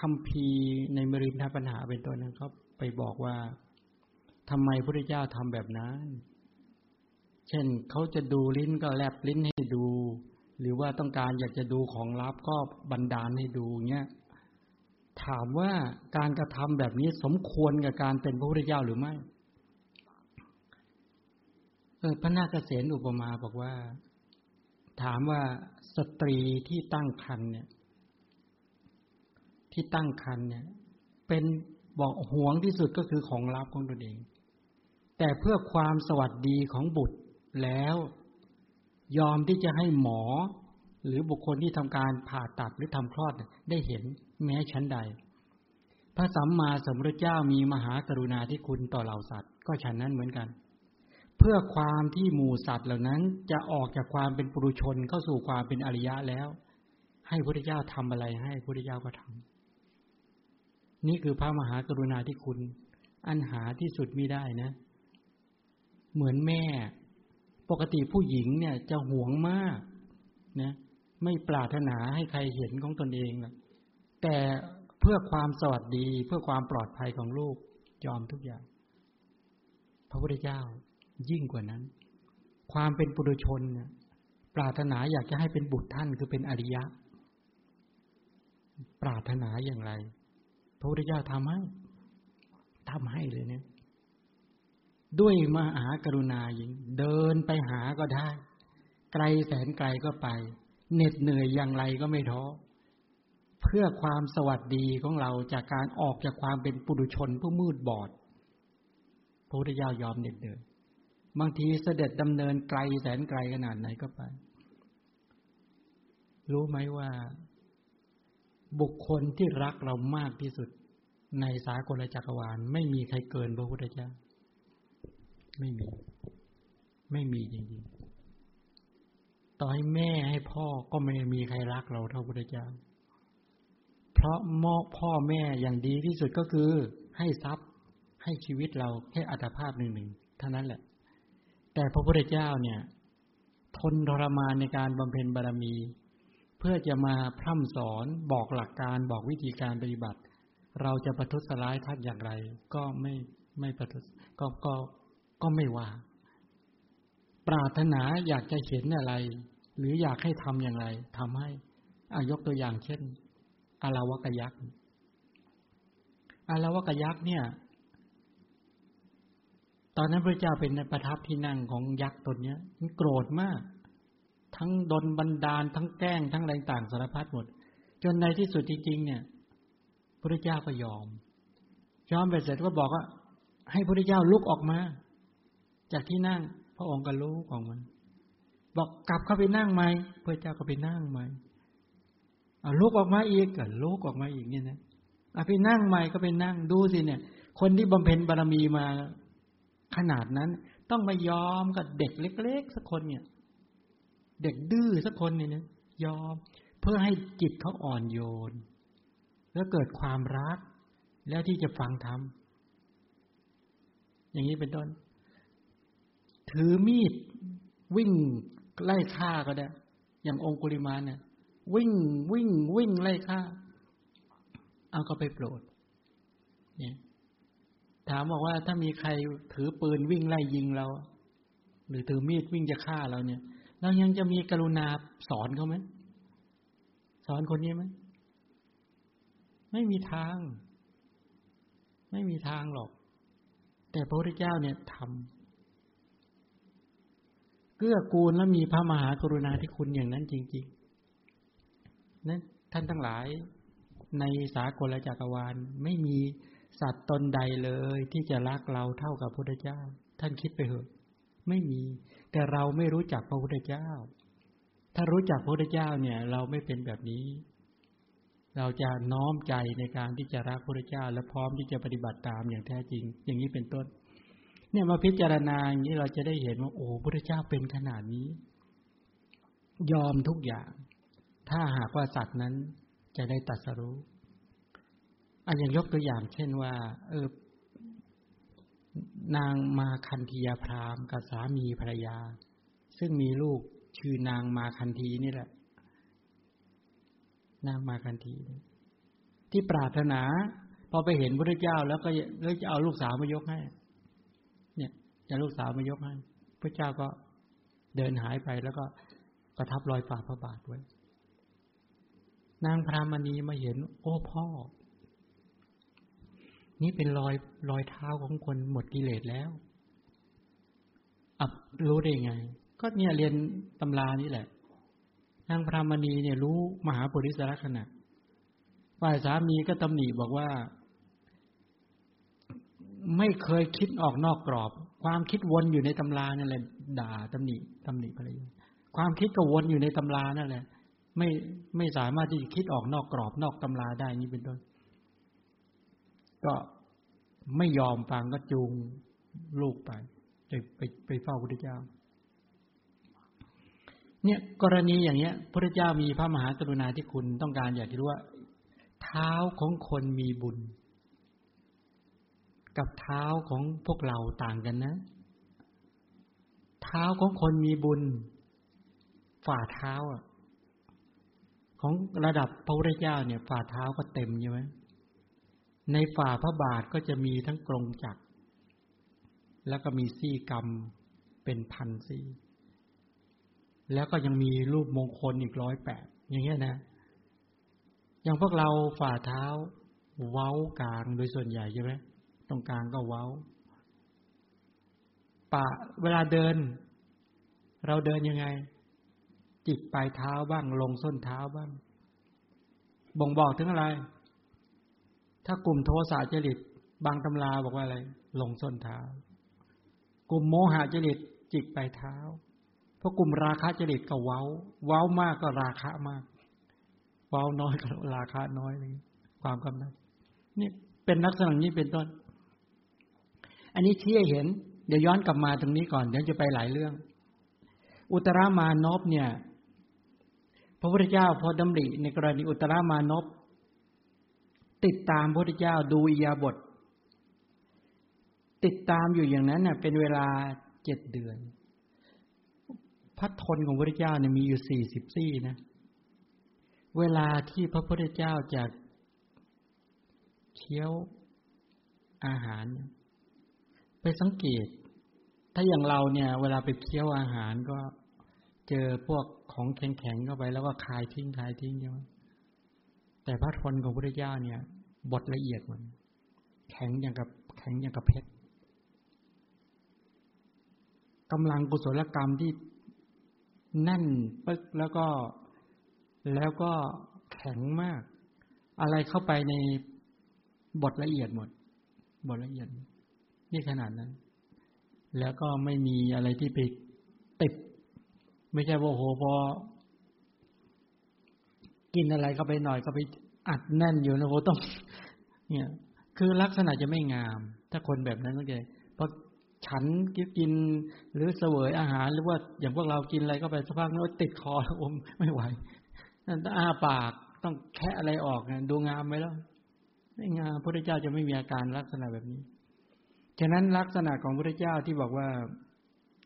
คำพีในมรินทปัญหาเป็นตัวนั้นเขาไปบอกว่า ทำไมพระเจ้าทำแบบนั้น เช่นเขาจะดูลิ้นก็แลบลิ้นให้ดู หรือว่าต้องการอยากจะดูของลับก็บันดาลให้ดูเงี้ยถามว่าการกระทำแบบนี้สมควรกับการเป็นพระพุทธเจ้าหรือไม่เออพระนาคเษนอุปมาบอกว่า ถามว่าสตรีที่ตั้งครรภ์เนี่ย ที่ตั้งครรภ์เนี่ย เป็นบอกห่วงที่สุดก็คือของลับของตนเอง แต่เพื่อความสวัสดีของบุตรแล้ว ยอมที่จะให้หมอ หรือบุคคลที่ทำการผ่าตัดหรือทำคลอดได้เห็นแม้ชั้นใด พระสัมมาสัมพุทธเจ้ามีมหากรุณาธิคุณต่อเหล่าสัตว์ ก็ฉันนั้นเหมือนกัน เพื่อความที่หมู่สัตว์เหล่านั้นจะออกจากความเป็นปุรุชนเข้าสู่ความเป็นอริยะแล้ว ให้พระเจ้าทำอะไรให้พระเจ้าก็ทำนี่คือพระมหากรุณาธิคุณ อันหาที่สุดมิได้นะ เหมือนแม่ ปกติผู้หญิงเนี่ยจะหวงมากนะ ไม่ปรารถนาให้ใครเห็นของตนเองนะแต่เพื่อความสวัสดีเพื่อความปลอดภัยของลูกยอมทุกอย่าง พระพุทธเจ้ายิ่งกว่านั้น ความเป็นปุถุชนเนี่ยปรารถนาอยากจะให้เป็นบุตรท่านคือเป็นอริยะ ปรารถนาอย่างไร พระพุทธเจ้าทำให้ทำให้เลยเนี่ย ด้วยมหากรุณายิงเดินไปหาก็ได้ ไกลแสนไกลก็ไป เหน็ดเหนื่อยอย่างไรก็ไม่ท้อเพื่อความสวัสดีของเราจากการออกจากความเป็นปุถุชนผู้มืดบอดพระพุทธเจ้ายอมเหน็ดเหนื่อยบางทีเสด็จดำเนินไกลแสนไกลขนาดไหนก็ไป รู้ไหมว่า บุคคลที่รักเรามากที่สุด ในสากลจักรวาลไม่มีใครเกินพระพุทธเจ้า ไม่มี ไม่มีจริงๆ ต่อให้แม่ให้พ่อก็ไม่มีใครรักเราเท่าพระเจ้า เพราะมอพ่อแม่อย่างดีที่สุดก็คือ ให้ทรัพย์ให้ชีวิตเราแค่อัตภาพหนึ่งหนึ่งเท่านั้นแหละ แต่พระพุทธเจ้าเนี่ย ทนทรมานในการบำเพ็ญบารมี เพื่อจะมาพร่ำสอนบอกหลักการบอกวิธีการปฏิบัติ เราจะประทุษร้ายท่านอย่างไร ก็ไม่ไม่ประทุษก็ก็ ก็ไม่ว่า ปรารถนาอยากจะเห็นอะไร หรืออยากให้ทำอย่างไรทำให้อายกตัวอย่างเช่นอาราวกยักษ์อาราวกยักษ์เนี่ย ตอนนั้นพระเจ้าเป็นประทับที่นั่งของยักษ์ตนเนี้ยมันโกรธมาก ทั้งดนบันดาล ทั้งแกล้ง ทั้งอะไรต่างสารพัดหมด จนในที่สุดจริงๆเนี่ย พระเจ้าก็ยอม ยอมไปเสร็จก็บอกว่า ให้พระเจ้าลุกออกมา จากที่นั่ง พระองค์ก็ลุกออกมาบอกกลับเข้าไปนั่งไหม่พระเจ้าก็ไปนั่งไหมเอาลุกออกมาอีกก็ลุกออกมาอีกเนี่ยนะเอาไปนั่งใหม่ก็ไปนั่งดูสิเนี่ย คนที่บำเพ็ญบารมีมาขนาดนั้น ต้องมายอมกับเด็กเล็ก ๆ สักคนเนี่ย เด็กดื้อสักคนเนี่ยนะยอมเพื่อให้จิตเขาอ่อนโยน แล้วเกิดความรัก แล้วที่จะฟังธรรมอย่างนี้เป็นต้น ถือมีดวิ่งไล่ฆ่าก็ได้ อย่างองคุลิมาเนี่ยวิ่งวิ่งวิ่งไล่ฆ่า เอาก็ไปโปรด เนี่ยถามบอกว่าถ้ามีใครถือปืนวิ่งไล่ยิงเรา หรือถือมีดวิ่งจะฆ่าเราเนี่ยเรายังจะมีกรุณาสอนเขาไหมสอนคนนี้ไหมไม่มีทาง ไม่มีทางหรอก แต่พระพุทธเจ้าเนี่ยทำ เกื้อกูลและมีพระมหากรุณาธิคุณอย่างนั้นจริงๆนั้นท่านทั้งหลายในสากลจักรวาลไม่มีสัตว์ตนใดเลยที่จะรักเราเท่ากับพระพุทธเจ้า ท่านคิดไปเถอะ ไม่มี แต่เราไม่รู้จักพระพุทธเจ้า ถ้ารู้จักพระพุทธเจ้าเนี่ย เราไม่เป็นแบบนี้ เราจะน้อมใจในการที่จะรักพระพุทธเจ้า และพร้อมที่จะปฏิบัติตามอย่างแท้จริง อย่างนี้เป็นต้น เนี่ยมาพิจารณาอย่างนี้เราจะได้เห็นว่าโอ้พระเจ้าเป็นขนาดนี้ ยอมทุกอย่าง ถ้าหากว่าสัตว์นั้นจะได้ตัดสรู้อันอย่างยกตัวอย่างเช่นว่า เออนางมาคันธียพรามกับสามีภรรยา ซึ่งมีลูกชื่อนางมาคันธีนี่แหละ นางมาคันธีที่ปรารถนา พอไปเห็นพระเจ้าแล้วก็เลยจะเอาลูกสาวมายกให้ เนี่ลูกสาวมายกให้พระเจ้าก็เดินหายไปแล้วก็ประทับรอยฝ่าพระบาทไว้ นางพรามณีมาเห็น โอ้พ่อ นี่เป็นรอยรอยเท้าของคนหมดกิเลสแล้ว อับรู้ได้ไง ก็เนี่ยเรียนตำรานี่แหละ นางพรามณีเนี่ยรู้มหาปุริสลักษณะฝ่ายสามีก็ตำหนิบอกว่า ไม่เคยคิดออกนอกกรอบ ความคิดวนอยู่ในตำรานั่นแหละด่าตำหนิตำหนิภรรยาความคิดก็วนอยู่ในตำรานั่นแหละ ไม่ไม่สามารถที่จะคิดออกนอกกรอบนอกตำราได้นี่เป็นต้น ก็ไม่ยอมฟังก็จูงลูกไปไปไปไปเฝ้าพระเจ้า เนี่ยกรณีอย่างเนี้ย พระเจ้ามีพระมหากรุณาธิคุณต้องการอยากจะรู้ว่า เท้าของคนมีบุญ กับเท้าของพวกเราต่างกันนะ เท้าของคนมีบุญ ฝ่าเท้าอะ ของระดับพระพุทธเจ้าเนี่ย ฝ่าเท้าก็เต็มใช่ไหมในฝ่าพระบาทก็จะมีทั้งกรงจักร แล้วก็มีซี่กรรมเป็นพันซี่ แล้วก็ยังมีรูปมงคลอีกร้อยแปดอย่างเงี้ยนะอย่างพวกเราฝ่าเท้า เว้ากลางโดยส่วนใหญ่ใช่ไหม รงกลางก็เว้าปะเวลาเดิน เราเดินยังไง จิกปลายเท้าบ้าง ลงส้นเท้าบ้าง บ่งบอกถึงอะไร ถ้ากลุ่มโทสะจริต บางตำราบอกว่าอะไร ลงส้นเท้า กลุ่มโมหะจริต จิกปลายเท้าเพราะกลุ่มราคะจริตก็เว้า เว้ามากก็ราคะมาก เว้าน้อยก็ราคะน้อยเลยความกำนัดนี่เป็นลักษณะนี้เป็นต้น อันนี้ที่เห็น เดี๋ยวย้อนกลับมาตรงนี้ก่อน เดี๋ยวจะไปหลายเรื่อง อุตรามานพเนี่ย พระพุทธเจ้าพอดำริในกรณีอุตรามานพติดตามพระพุทธเจ้าดูอิยาบท ติดตามอยู่อย่างนั้นเน่ะ เป็นเวลาเจ็ดเดือน พระทนของพระพุทธเจ้าเนี่ยมีอยู่สี่สิบสี่นะ เวลาที่พระพุทธเจ้าจะเคี้ยวอาหาร ไปสังเกต ถ้าอย่างเราเนี่ย เวลาไปเคี้ยวอาหารก็เจอพวกของแข็งๆเข้าไปแล้วก็คายทิ้งคายทิ้งใช่ไหมแต่พระทนของพระเจ้าเนี่ย บทละเอียดมัน แข็งอย่างกับแข็งอย่างกับเพชรกำลังกุศลกรรมที่แน่นปึ๊กแล้วก็แล้วก็แข็งมาก อะไรเข้าไปในบทละเอียดหมด บทละเอียด นี่ขนาดนั้น แล้วก็ไม่มีอะไรที่ไปติด ไม่ใช่ว่าโหพอ กินอะไรก็ไปหน่อยก็ไปอัดแน่นอยู่นะโหต้อง เนี่ย คือลักษณะจะไม่งาม ถ้าคนแบบนั้นก็จะเพราะฉันกินหรือเสวยอาหารหรือว่าอย่างพวกเรากินอะไรก็ไปสักพักนึงติดคออมไม่ไหวนั่นอ้าปากต้องแค่อะไรออกนะดูงามไหมล่ะไม่งามพระเจ้าจะไม่มีอาการลักษณะแบบนี้ ฉะนั้นลักษณะของพระเจ้าที่บอกว่า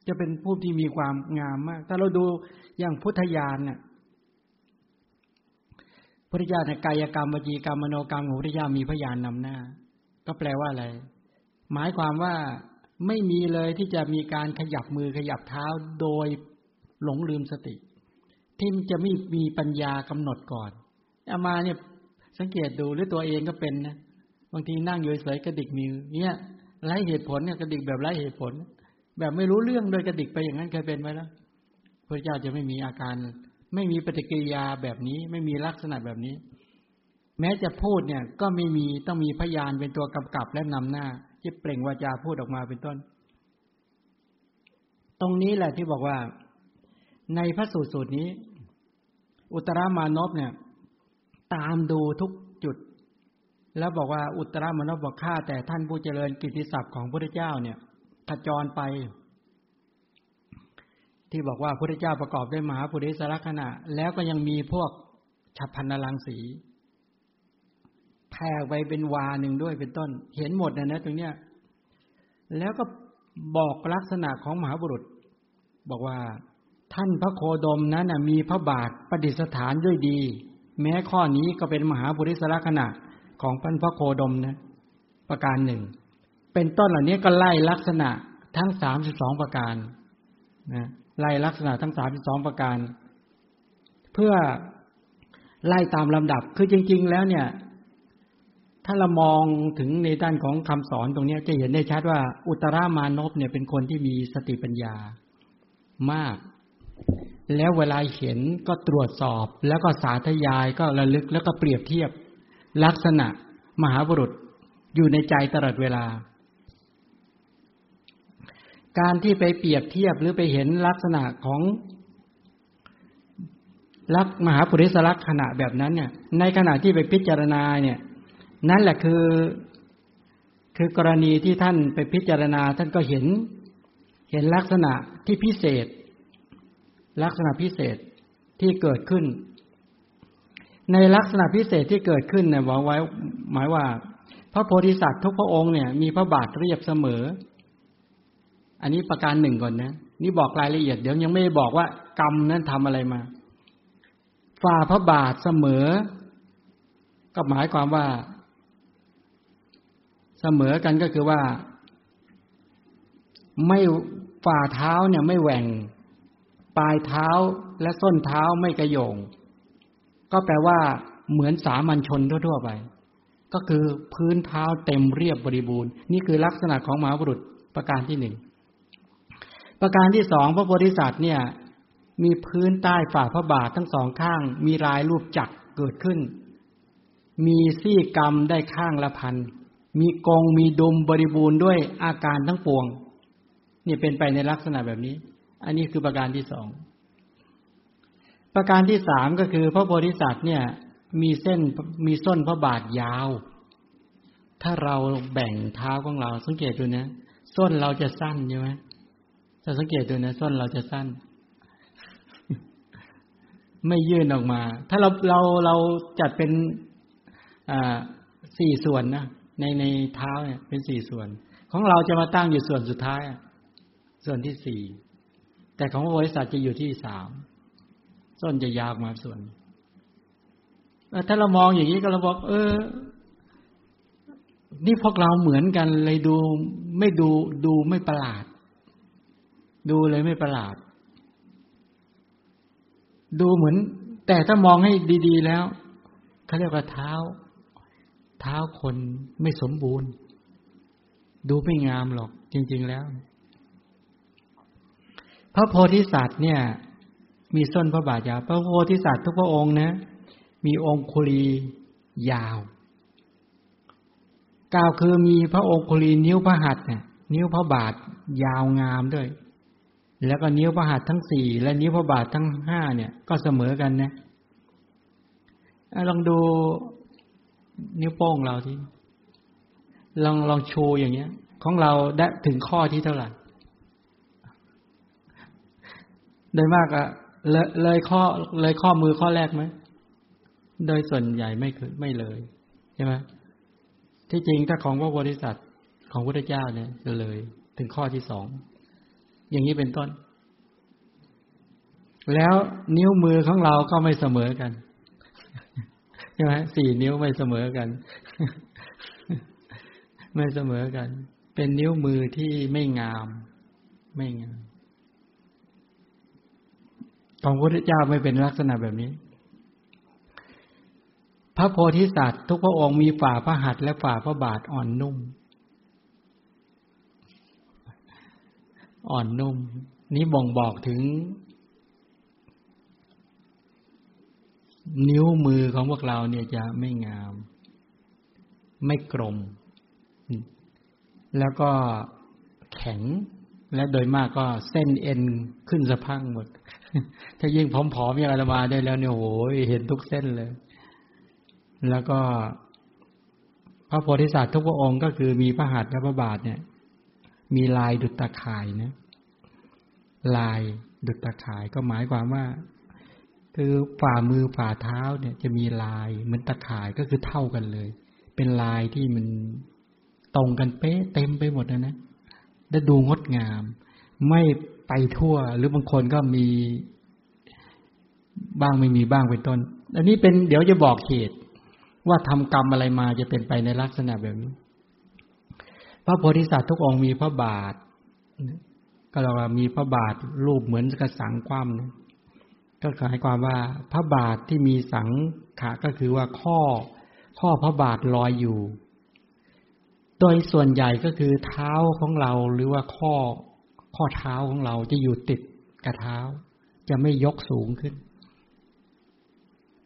จะเป็นผู้ที่มีความงามมาก ถ้าเราดูอย่างพุทธญาณเนี่ยพระเจ้าในกายกรรมวจีกรรมมโนกรรมของพระเจ้ามีพยานนำหน้า ก็แปลว่าอะไร หมายความว่าไม่มีเลยที่จะมีการขยับมือขยับเท้าโดยหลงลืมสติ ที่จะไม่มีปัญญากำหนดก่อนอามาเนี่ยสังเกตดูหรือตัวเองก็เป็นนะบางทีนั่งอยู่เฉยกระดิกมือเนี่ย ไร้เหตุผลเนี่ยกระดิกแบบไร้เหตุผล แบบไม่รู้เรื่องโดยกระดิกไปอย่างนั้นเคยเป็นไหมล่ะพระเจ้าจะไม่มีอาการ ไม่มีปฏิกิริยาแบบนี้ ไม่มีลักษณะแบบนี้ แม้จะพูดเนี่ย ก็ไม่มีต้องมีพยานเป็นตัวกำกับและนำหน้าที่เปล่งวาจาพูดออกมาเป็นต้น ตรงนี้แหละที่บอกว่า ในพระสูตรสูตรนี้ อุตรา มานพเนี่ย ตามดูทุก แล้วบอกว่าอุตรามนพบอกข้าแต่ท่านผู้เจริญกิตติศัพท์ของพระเจ้าเนี่ยขจรไป ที่บอกว่าพระเจ้าประกอบด้วยมหาปุริสลักษณะ แล้วก็ยังมีพวกฉับพันนลังสีแผ่ไปเป็นวาหนึ่งด้วยเป็นต้น เห็นหมดนะนะตรงเนี้ย แล้วก็บอกลักษณะของมหาบุรุษ บอกว่าท่านพระโคดมนั้นมีพระบาทประดิษฐานด้วยดี แม้ข้อนี้ก็เป็นมหาบุริสลักษณะ ของพันพระโคดมนะประการหนึ่ง เป็นต้นเหล่านี้ก็ไล่ลักษณะทั้งสามสิบสองประการนะไล่ลักษณะทั้งสามสิบสองประการ เพื่อไล่ตามลำดับคือจริง ๆ แล้วเนี่ย ถ้าเรามองถึงในด้านของคำสอนตรงนี้จะเห็นได้ชัดว่า อุตรามานพเนี่ยเป็นคนที่มีสติปัญญามาก แล้วเวลาเห็นก็ตรวจสอบ แล้วก็สาธยายก็ระลึกแล้วก็เปรียบเทียบ ลักษณะมหาบุรุษอยู่ในใจตลอดเวลา การที่ไปเปรียบเทียบหรือไปเห็นลักษณะของลักมหาปุริสลักษณะแบบนั้นเนี่ย ในขณะที่ไปพิจารณาเนี่ย นั่นแหละคือคือกรณีที่ท่านไปพิจารณา ท่านก็เห็น เห็นลักษณะที่พิเศษ ลักษณะพิเศษที่เกิดขึ้น ในลักษณะพิเศษที่เกิดขึ้นเนี่ยบอกไว้หมายว่า พระโพธิสัตว์ทุกพระองค์เนี่ยมีพระบาทเรียบเสมอ อันนี้ประการหนึ่งก่อนนะ นี่บอกรายละเอียดเดี๋ยวยังไม่บอกว่ากรรมนั้นทำอะไรมา ฝ่าพระบาทเสมอ ก็หมายความว่า เสมอกันก็คือว่า ไม่ฝ่าเท้าเนี่ยไม่แหว่ง ปลายเท้าและส้นเท้าไม่กระโยง ก็แปลว่า เหมือนสามัญชนทั่วๆไป ก็คือพื้นเท้าเต็มเรียบบริบูรณ์ นี่คือลักษณะของมหาบุรุษประการที่หนึ่งประการที่สองพระโพธิสัตว์เนี่ย มีพื้นใต้ฝ่าพระบาททั้งสองข้าง มีลายรูปจักรเกิดขึ้น มีซี่กรรมได้ข้างละพันมีกองมีดมบริบูรณ์ด้วยอาการทั้งปวงนี่เป็นไปในลักษณะแบบนี้ อันนี้คือประการที่สอง ประการที่สามก็คือพระโพธิสัตว์เนี่ย มีเส้นมีส้นพระบาทยาว ถ้าเราแบ่งเท้าของเรา สังเกตดูนะส้นเราจะสั้นใช่ไหมถ้าสังเกตดูนะส้นเราจะสั้น ไม่ยื่นออกมา ถ้าเราเราเราจัดเป็นอ่าสี่ส่วนนะในในเท้าเนี่ย เป็นสี่ส่วน ของเราจะมาตั้งอยู่ส่วนสุดท้าย ส่วนที่สี่แต่ของพระบริษัทจะอยู่ที่สาม ส้นจะยาวมาส่วนถ้าเรามองอย่างนี้ก็เราบอก เออ นี่พวกเราเหมือนกันเลยดู ไม่ดูดูไม่ประหลาด ดูเลยไม่ประหลาด ดูเหมือน แต่ถ้ามองให้ดี ๆ แล้วเขาเรียกว่าเท้า เท้าคนไม่สมบูรณ์ ดูไม่งามหรอกจริง ๆแล้ว พระโพธิสัตว์เนี่ย มีส้นพระบาทยาว พระโพธิสัตว์ทุกพระองค์นะ มีองคุลียาวกล่าวคือมีพระองคุลีนิ้วพระหัตถ์เนี่ยนิ้วพระบาทยาวงามด้วย แล้วก็นิ้วพระหัตถ์ทั้งสี่และนิ้วพระบาททั้งห้าเนี่ย ก็เสมอกันนะลองดูนิ้วโป้งเราที่ลองลองโชว์อย่างเงี้ย ของเราได้ถึงข้อที่เท่าไหร่โดยมากอะ เลยเลยข้อเลยข้อมือข้อแรกไหมโดยส่วนใหญ่ไม่คือไม่เลยใช่ไหมที่จริงถ้าของพระโพธิสัตว์ของพระเจ้าเนี่ยจะเลย ถึงข้อที่สองอย่างนี้เป็นต้น แล้วนิ้วมือของเราก็ไม่เสมอกันใช่ไหมสี่นิ้วไม่เสมอกัน ไม่เสมอกัน เป็นนิ้วมือที่ไม่งาม ไม่งาม ของพระพุทธเจ้าไม่เป็นลักษณะแบบนี้ พระโพธิสัตว์ ทุกพระองค์มีฝ่าพระหัตถ์และฝ่าพระบาทอ่อนนุ่ม อ่อนนุ่ม นี้บ่งบอกถึง นิ้วมือของพวกเราเนี่ยจะไม่งาม ไม่กลม แล้วก็แข็งและโดยมากก็เส้นเอ็นขึ้นสะพังหมด ถ้ายิ่งผอมๆอย่างอาตมาได้แล้วเนี่ยโอ้ยเห็นทุกเส้นเลย แล้วก็ พระโพธิสัตว์ทุกพระองค์ก็คือมีพระหัตถ์และพระบาทเนี่ย มีลายดุจตาข่ายนะลายดุจตาข่ายก็หมายความว่า คือฝ่ามือฝ่าเท้าเนี่ย จะมีลายเหมือนตาข่ายก็คือเท่ากันเลย เป็นลายที่มันตรงกันเป๊ะเต็มไปหมดนะนะและดูงดงาม ไม่ ไปทั่ว หรือบางคนก็มีบ้างไม่มีบ้างเป็นต้น อันนี้เป็นเดี๋ยวจะบอกเหตุว่าทำกรรมอะไรมาจะเป็นไปในลักษณะแบบนี้ พระโพธิสัตว์ทุกองค์มีพระบาท ก็เราว่ามีพระบาทรูปเหมือนกระสังคว่ำนะก็หมายความว่าพระบาทที่มีสังขาก็คือว่าข้อ ข้อพระบาทลอยอยู่ โดยส่วนใหญ่ก็คือเท้าของเราหรือว่าข้อ ข้อเท้าของเราจะอยู่ติดกับเท้า จะไม่ยกสูงขึ้น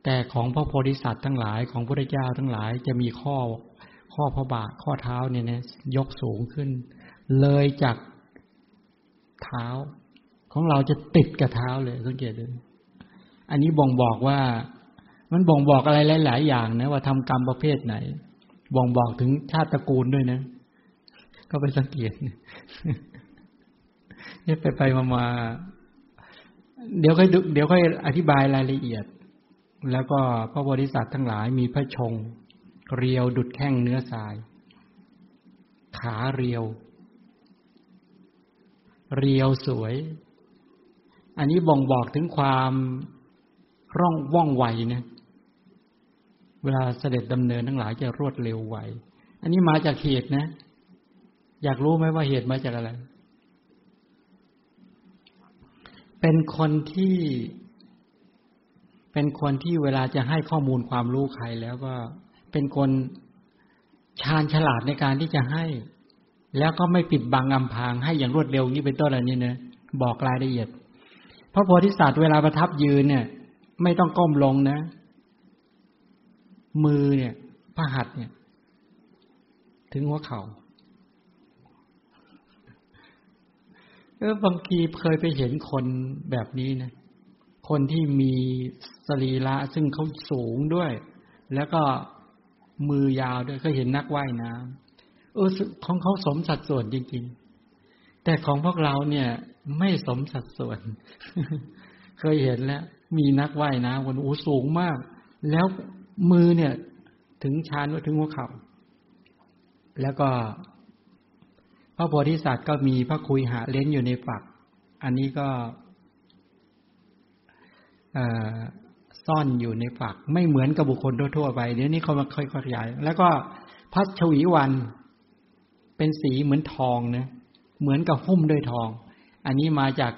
แต่ของพระโพธิสัตว์ทั้งหลายของพระเจ้าทั้งหลายจะมีข้อข้อพระบาทข้อเท้าเนี่ยนะยกสูงขึ้น เลยจากเท้า ของเราจะติดกับเท้าเลยสังเกตดูอันนี้บ่งบอกว่า มันบ่งบอกอะไรหลาย ๆ อย่างนะว่าทำกรรมประเภทไหน บ่งบอกถึงชาติตระกูลด้วยนะ ก็ไปสังเกต นี่ยไปไปมามาเดี๋ยวค่อยเดี๋ยวค่อยอธิบายรายละเอียด แล้วก็พระบริษัททั้งหลายมีพระชง เรียวดุดแข้งเนื้อทราย ขาเรียว เรียวสวย อันนี้บ่งบอกถึงความร่องว่องไวนะเวลาเสด็จดำเนินทั้งหลายจะรวดเร็วไว อันนี้มาจากเหตุนะ อยากรู้ไหมว่าเหตุมาจากอะไร เป็นคนที่ เป็นคนที่เวลาจะให้ข้อมูลความรู้ใครแล้วก็เป็นคนชาญฉลาดในการที่จะให้ แล้วก็ไม่ปิดบังอำพรางให้อย่างรวดเร็วนี้เป็นต้นอะไรนี่เนะบอกรายละเอียดพระโพธิสัตว์เวลาประทับยืนเนี่ย ไม่ต้องก้มลงนะ มือเนี่ยพระหัตถ์เนี่ย ถึงหัวเขา่า เออบางทีเคยไปเห็นคนแบบนี้นะ คนที่มีสรีระซึ่งเขาสูงด้วย แล้วก็มือยาวด้วยก็เห็นนักว่ายน้ำเออของเขาสมสัดส่วนจริง ๆ แต่ของพวกเราเนี่ย ไม่สมสัดส่วน เคยเห็นแล้ว มีนักว่ายน้ำคนอู้สูงมาก แล้วมือเนี่ย ถึงชานว่าถึงหัวเขา่าแล้วก็ ระโพธิสัตว์ก็มีพระคุยหาเล้นอยู่ในฝัก อันนี้ก็ซ่อนอยู่ในฝัก ไม่เหมือนกับบุคคลทั่วๆไปเดี๋ยวนี้เขามาค่อยๆขยาย แล้วก็พัชวีวันเป็นสีเหมือนทองนะเหมือนกับหุ้มด้วยทอง อันนี้มาจาก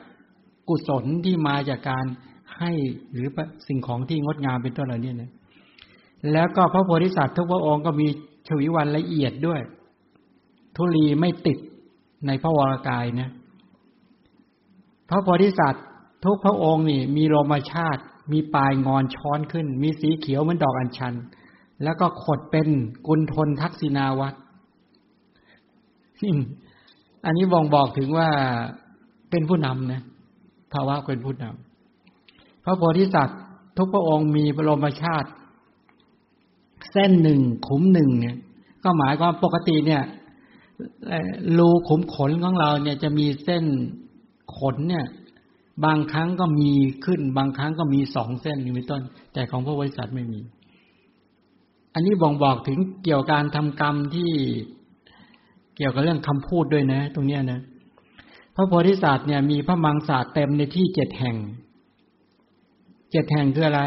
กุศลที่มาจากการให้หรือสิ่งของที่งดงามเป็นต้นเหล่านี้นะแล้วก็พระโพธิสัตว์ทุกพระองค์ก็มีชวีวันละเอียดด้วย ทุลีไม่ติด ในพระวรากายนะพระโพธิสัตว์ทุกพระองค์นี่ มีโลมาชาติ มีปลายงอนช้อนขึ้น มีสีเขียวเหมือนดอกอัญชัน แล้วก็ขดเป็นกุลทนทักษินาวัตอันนี้บ่งบอกถึงว่าเป็นผู้นำนะภาวะเป็นผู้นำพระโพธิสัตว์ ทุกพระองค์มีบรมชาติ เส้นหนึ่งขุมหนึ่งเนี่ย ก็หมายความปกติเนี่ย รูขุมขนของเราเนี่ยจะมีเส้นขนเนี่ย บางครั้งก็มีขึ้น บางครั้งก็มีสองเส้นนี่เป็นต้น แต่ของพระบริษัทไม่มี อันนี้บ่งบอกถึงเกี่ยวกับการทำกรรมที่เกี่ยวกับเรื่องคำพูดด้วยนะ ตรงเนี้ยนะพระโพธิสัตว์เนี่ยมีพระมังสาเต็มในที่เจ็ดแห่งเจ็ดแห่งคืออะไร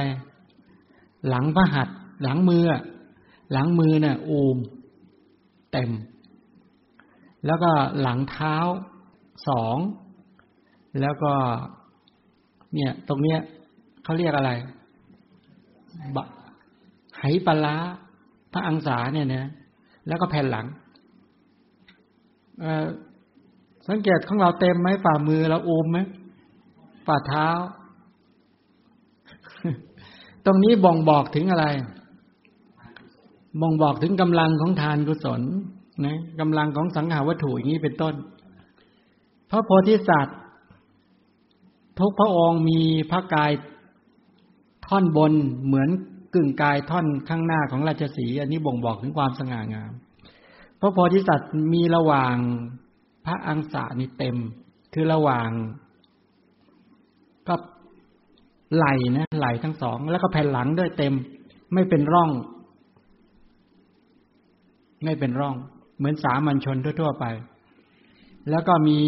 หลังพระหัตถ์หลังมือ หลังมือเนี่ยอูม เต็ม แล้วก็หลังเท้าสอง แล้วก็ เนี่ย ตรงเนี้ยเขาเรียกอะไรบะไหปลาพระอังสาเนี่ยนะ แล้วก็แผ่นหลังสังเกตของเราเต็มไหมฝ่ามือเราอมไหมฝ่าเท้า ตรงนี้บ่งบอกถึงอะไร บ่งบอกถึงกำลังของทานกุศล นะกำลังของสังหาวัตถุอย่างนี้เป็นต้น พระโพธิสัตว์ ทุกพระองค์มีพระกายท่อนบนเหมือนกึ่งกายท่อนข้างหน้าของราชสีอันนี้บ่งบอกถึงความสง่างาม พระโพธิสัตว์มีระหว่างพระอังสานี่เต็ม คือระหว่างก็ไหลนะไหลทั้งสอง แล้วก็แผ่นหลังด้วยเต็ม ไม่เป็นร่อง ไม่เป็นร่อง เหมือนสามัญชนทั่วๆไป แล้วก็มี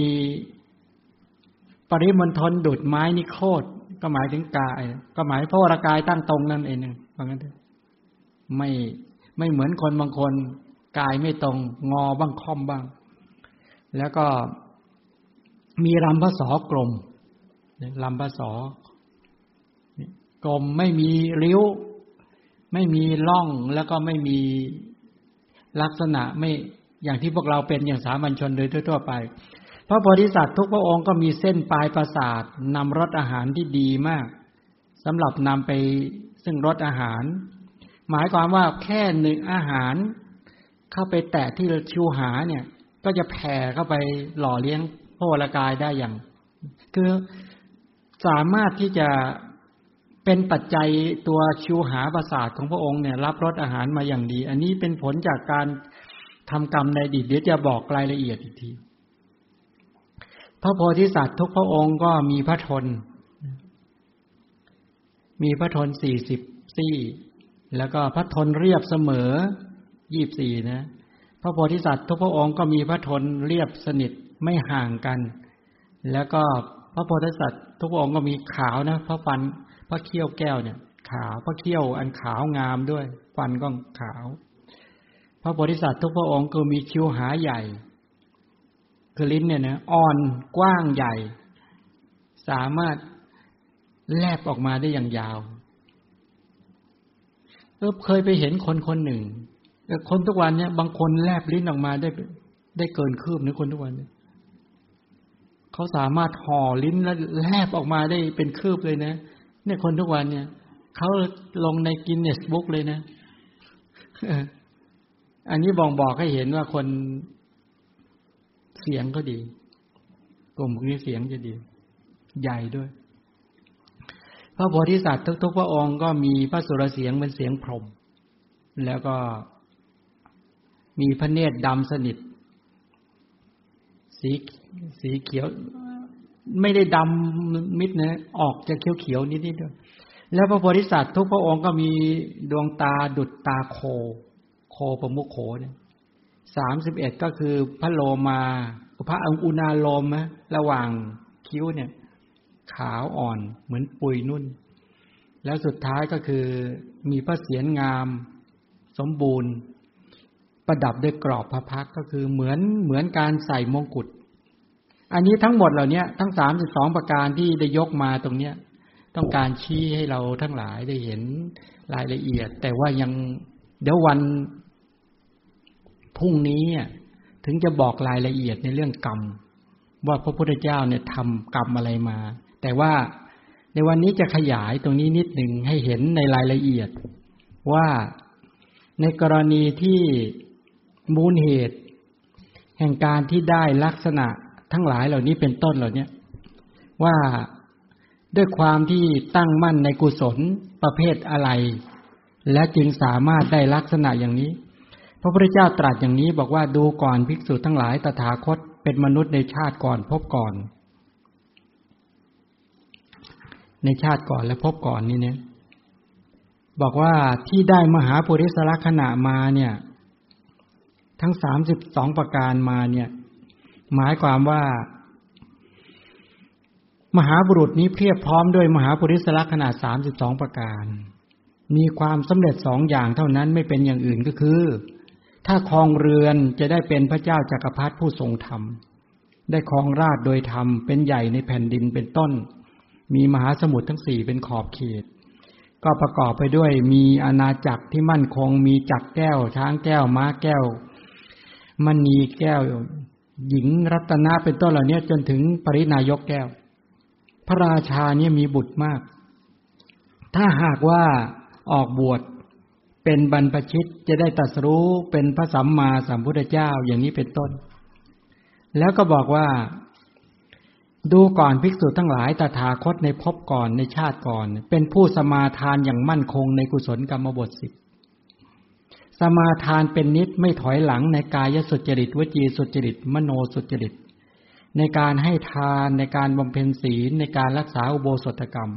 ปริมณฑลดุดไม้นิโคตก็หมายถึงกาย ก็หมายพระวรากายตั้งตรงนั่นเองว่างั้นไม่ไม่เหมือนคนบางคน กายไม่ตรง งอบ้างค่อมบ้าง แล้วก็มีลำพระสอกลมลำพระสอกลมไม่มีริ้ว ไม่มีล่องแล้วก็ไม่มีลักษณะไม่ อย่างที่พวกเราเป็นอย่างสามัญชนโดยทั่วไป พระโพธิสัตว์ทุกพระองค์ก็มีเส้นปลายประสาทนำรสอาหารที่ดีมากสำหรับนำไปซึ่งรสอาหาร หมายความว่าแค่หนึ่งอาหาร เข้าไปแตะที่ชิวหาเนี่ย ก็จะแผ่เข้าไปหล่อเลี้ยงพระวรากายได้อย่าง คือสามารถที่จะเป็นปัจจัยตัวชิวหาประสาทของพระองค์เนี่ย รับรสอาหารมาอย่างดี อันนี้เป็นผลจากการ ทำกรรมในอดีตเดี๋ยวจะบอกรายละเอียดอีกที พระโพธิสัตว์ทุกพระองค์ก็มีพระทน มีพระทนสี่สิบสี่ แล้วก็พระทนเรียบเสมอยี่บสี่นะ พระโพธิสัตว์ทุกพระองค์ก็มีพระทนเรียบสนิทไม่ห่างกัน แล้วก็พระโพธิสัตว์ทุกพระองค์ก็มีขาวนะพระฟันพระเขี้ยวแก้วเนี่ย ขาวพระเขี้ยวอันขาวงามด้วย ฟันก็ขาว ระโพธิสัตว์ทุกพระองค์ก็มีคิ้วหาใหญ่ คือลิ้นเนี่ยนะอ่อนกว้างใหญ่ สามารถแลบออกมาได้อย่างยาวเออเคยไปเห็นคนคนหนึ่งคนทุกวันเนี่ยบางคนแลบลิ้นออกมาได้ได้เกินคืบนะคนทุกวันเนี่ยเขาสามารถห่อลิ้นแล้วแลบออกมาได้เป็นคืบเลยนะเนี่ยคนทุกวันเนี่ยเขาลงในกินเนสบุ๊กเลยนะ อันนี้บอกบอกให้เห็นว่าคนเสียงก็ดี กลุ่มนี้เสียงจะดี ใหญ่ด้วยพระโพธิสัตว์ทุกๆพระองค์ก็มีพระสุรเสียงเป็นเสียงพรม แล้วก็มีพระเนตรดำสนิท สีสีเขียว ไม่ได้ดำมิดนะออกจะเขียวเขียวนิดนิดด้วยแล้วพระโพธิสัตว์ทุกพระองค์ก็มีดวงตาดุดตาโค ประมุขโขเนี่ยสามสิบเอ็ดก็คือพระโลมาพระอุณาโลมนะระหว่างคิ้วเนี่ย ขาวอ่อนเหมือนปุยนุ่น แล้วสุดท้ายก็คือมีพระเศียรงาม สมบูรณ์ ประดับด้วยกรอบพระพักก็คือเหมือนเหมือนการใส่มงกุฎอันนี้ทั้งหมดเหล่านี้ทั้งสามสิบสองประการที่ได้ยกมาตรงเนี้ย ต้องการชี้ให้เราทั้งหลายได้เห็นรายละเอียด แต่ว่ายังเดี๋ยววัน พรุ่งนี้ถึงจะบอกรายละเอียดในเรื่องกรรม ว่าพระพุทธเจ้าเนี่ยทำกรรมอะไรมา แต่ว่าในวันนี้จะขยายตรงนี้นิดหนึ่งให้เห็นในรายละเอียด ว่าในกรณีที่มูลเหตุ แห่งการที่ได้ลักษณะทั้งหลายเหล่านี้เป็นต้นเหล่านี้ว่าด้วยความที่ตั้งมั่นในกุศลประเภทอะไร และจึงสามารถได้ลักษณะอย่างนี้ พระพุทธเจ้าตรัสอย่างนี้บอกว่าดูก่อนภิกษุทั้งหลายตถาคตเป็นมนุษย์ในชาติก่อนพบก่อน ในชาติก่อนและพบก่อนนี่เนี่ยบอกว่าที่ได้มหาปุริสลักษณะมาเนี่ย ทั้งสามสิบสองประการมาเนี่ย หมายความว่า มหาบุรุษนี้เพียบพร้อมด้วยมหาปุริสลักษณะสามสิบสองประการ มีความสำเร็จสองอย่างเท่านั้นไม่เป็นอย่างอื่นก็คือ ถ้าครองเรือนจะได้เป็นพระเจ้าจากักรพรรดิผู้ทรงธรรม ได้ครองราชโดยธรรม เป็นใหญ่ในแผ่นดินเป็นต้น มีมหาสมุทรทั้งสี่เป็นขอบเขต ก็ประกอบไปด้วยมีอาณาจักรที่มั่นคง มีจักรแก้ว ช้างแก้ว ม้าแก้วมณีแก้ว หญิงรัตนะเป็นต้นเหล่านี้จนถึงปรินายกแก้ว พระราชาเนี่ยมีบุตรมาก ถ้าหากว่าออกบวช เป็นบรรพชิตจะได้ตัดรู้เป็นพระสัมมาสัมพุทธเจ้าอย่างนี้เป็นต้น แล้วก็บอกว่า ดูก่อนภิกษุทั้งหลายตถาคตในภพก่อนในชาติก่อน เป็นผู้สมาทานอย่างมั่นคงในกุศลกรรมบทสิบสมาทานเป็นนิดไม่ถอยหลังในกายสุจริตวจีสุจริต มโนสุจริต ในการให้ทานในการบำเพ็ญศีลในการรักษาอุโบสถกรรม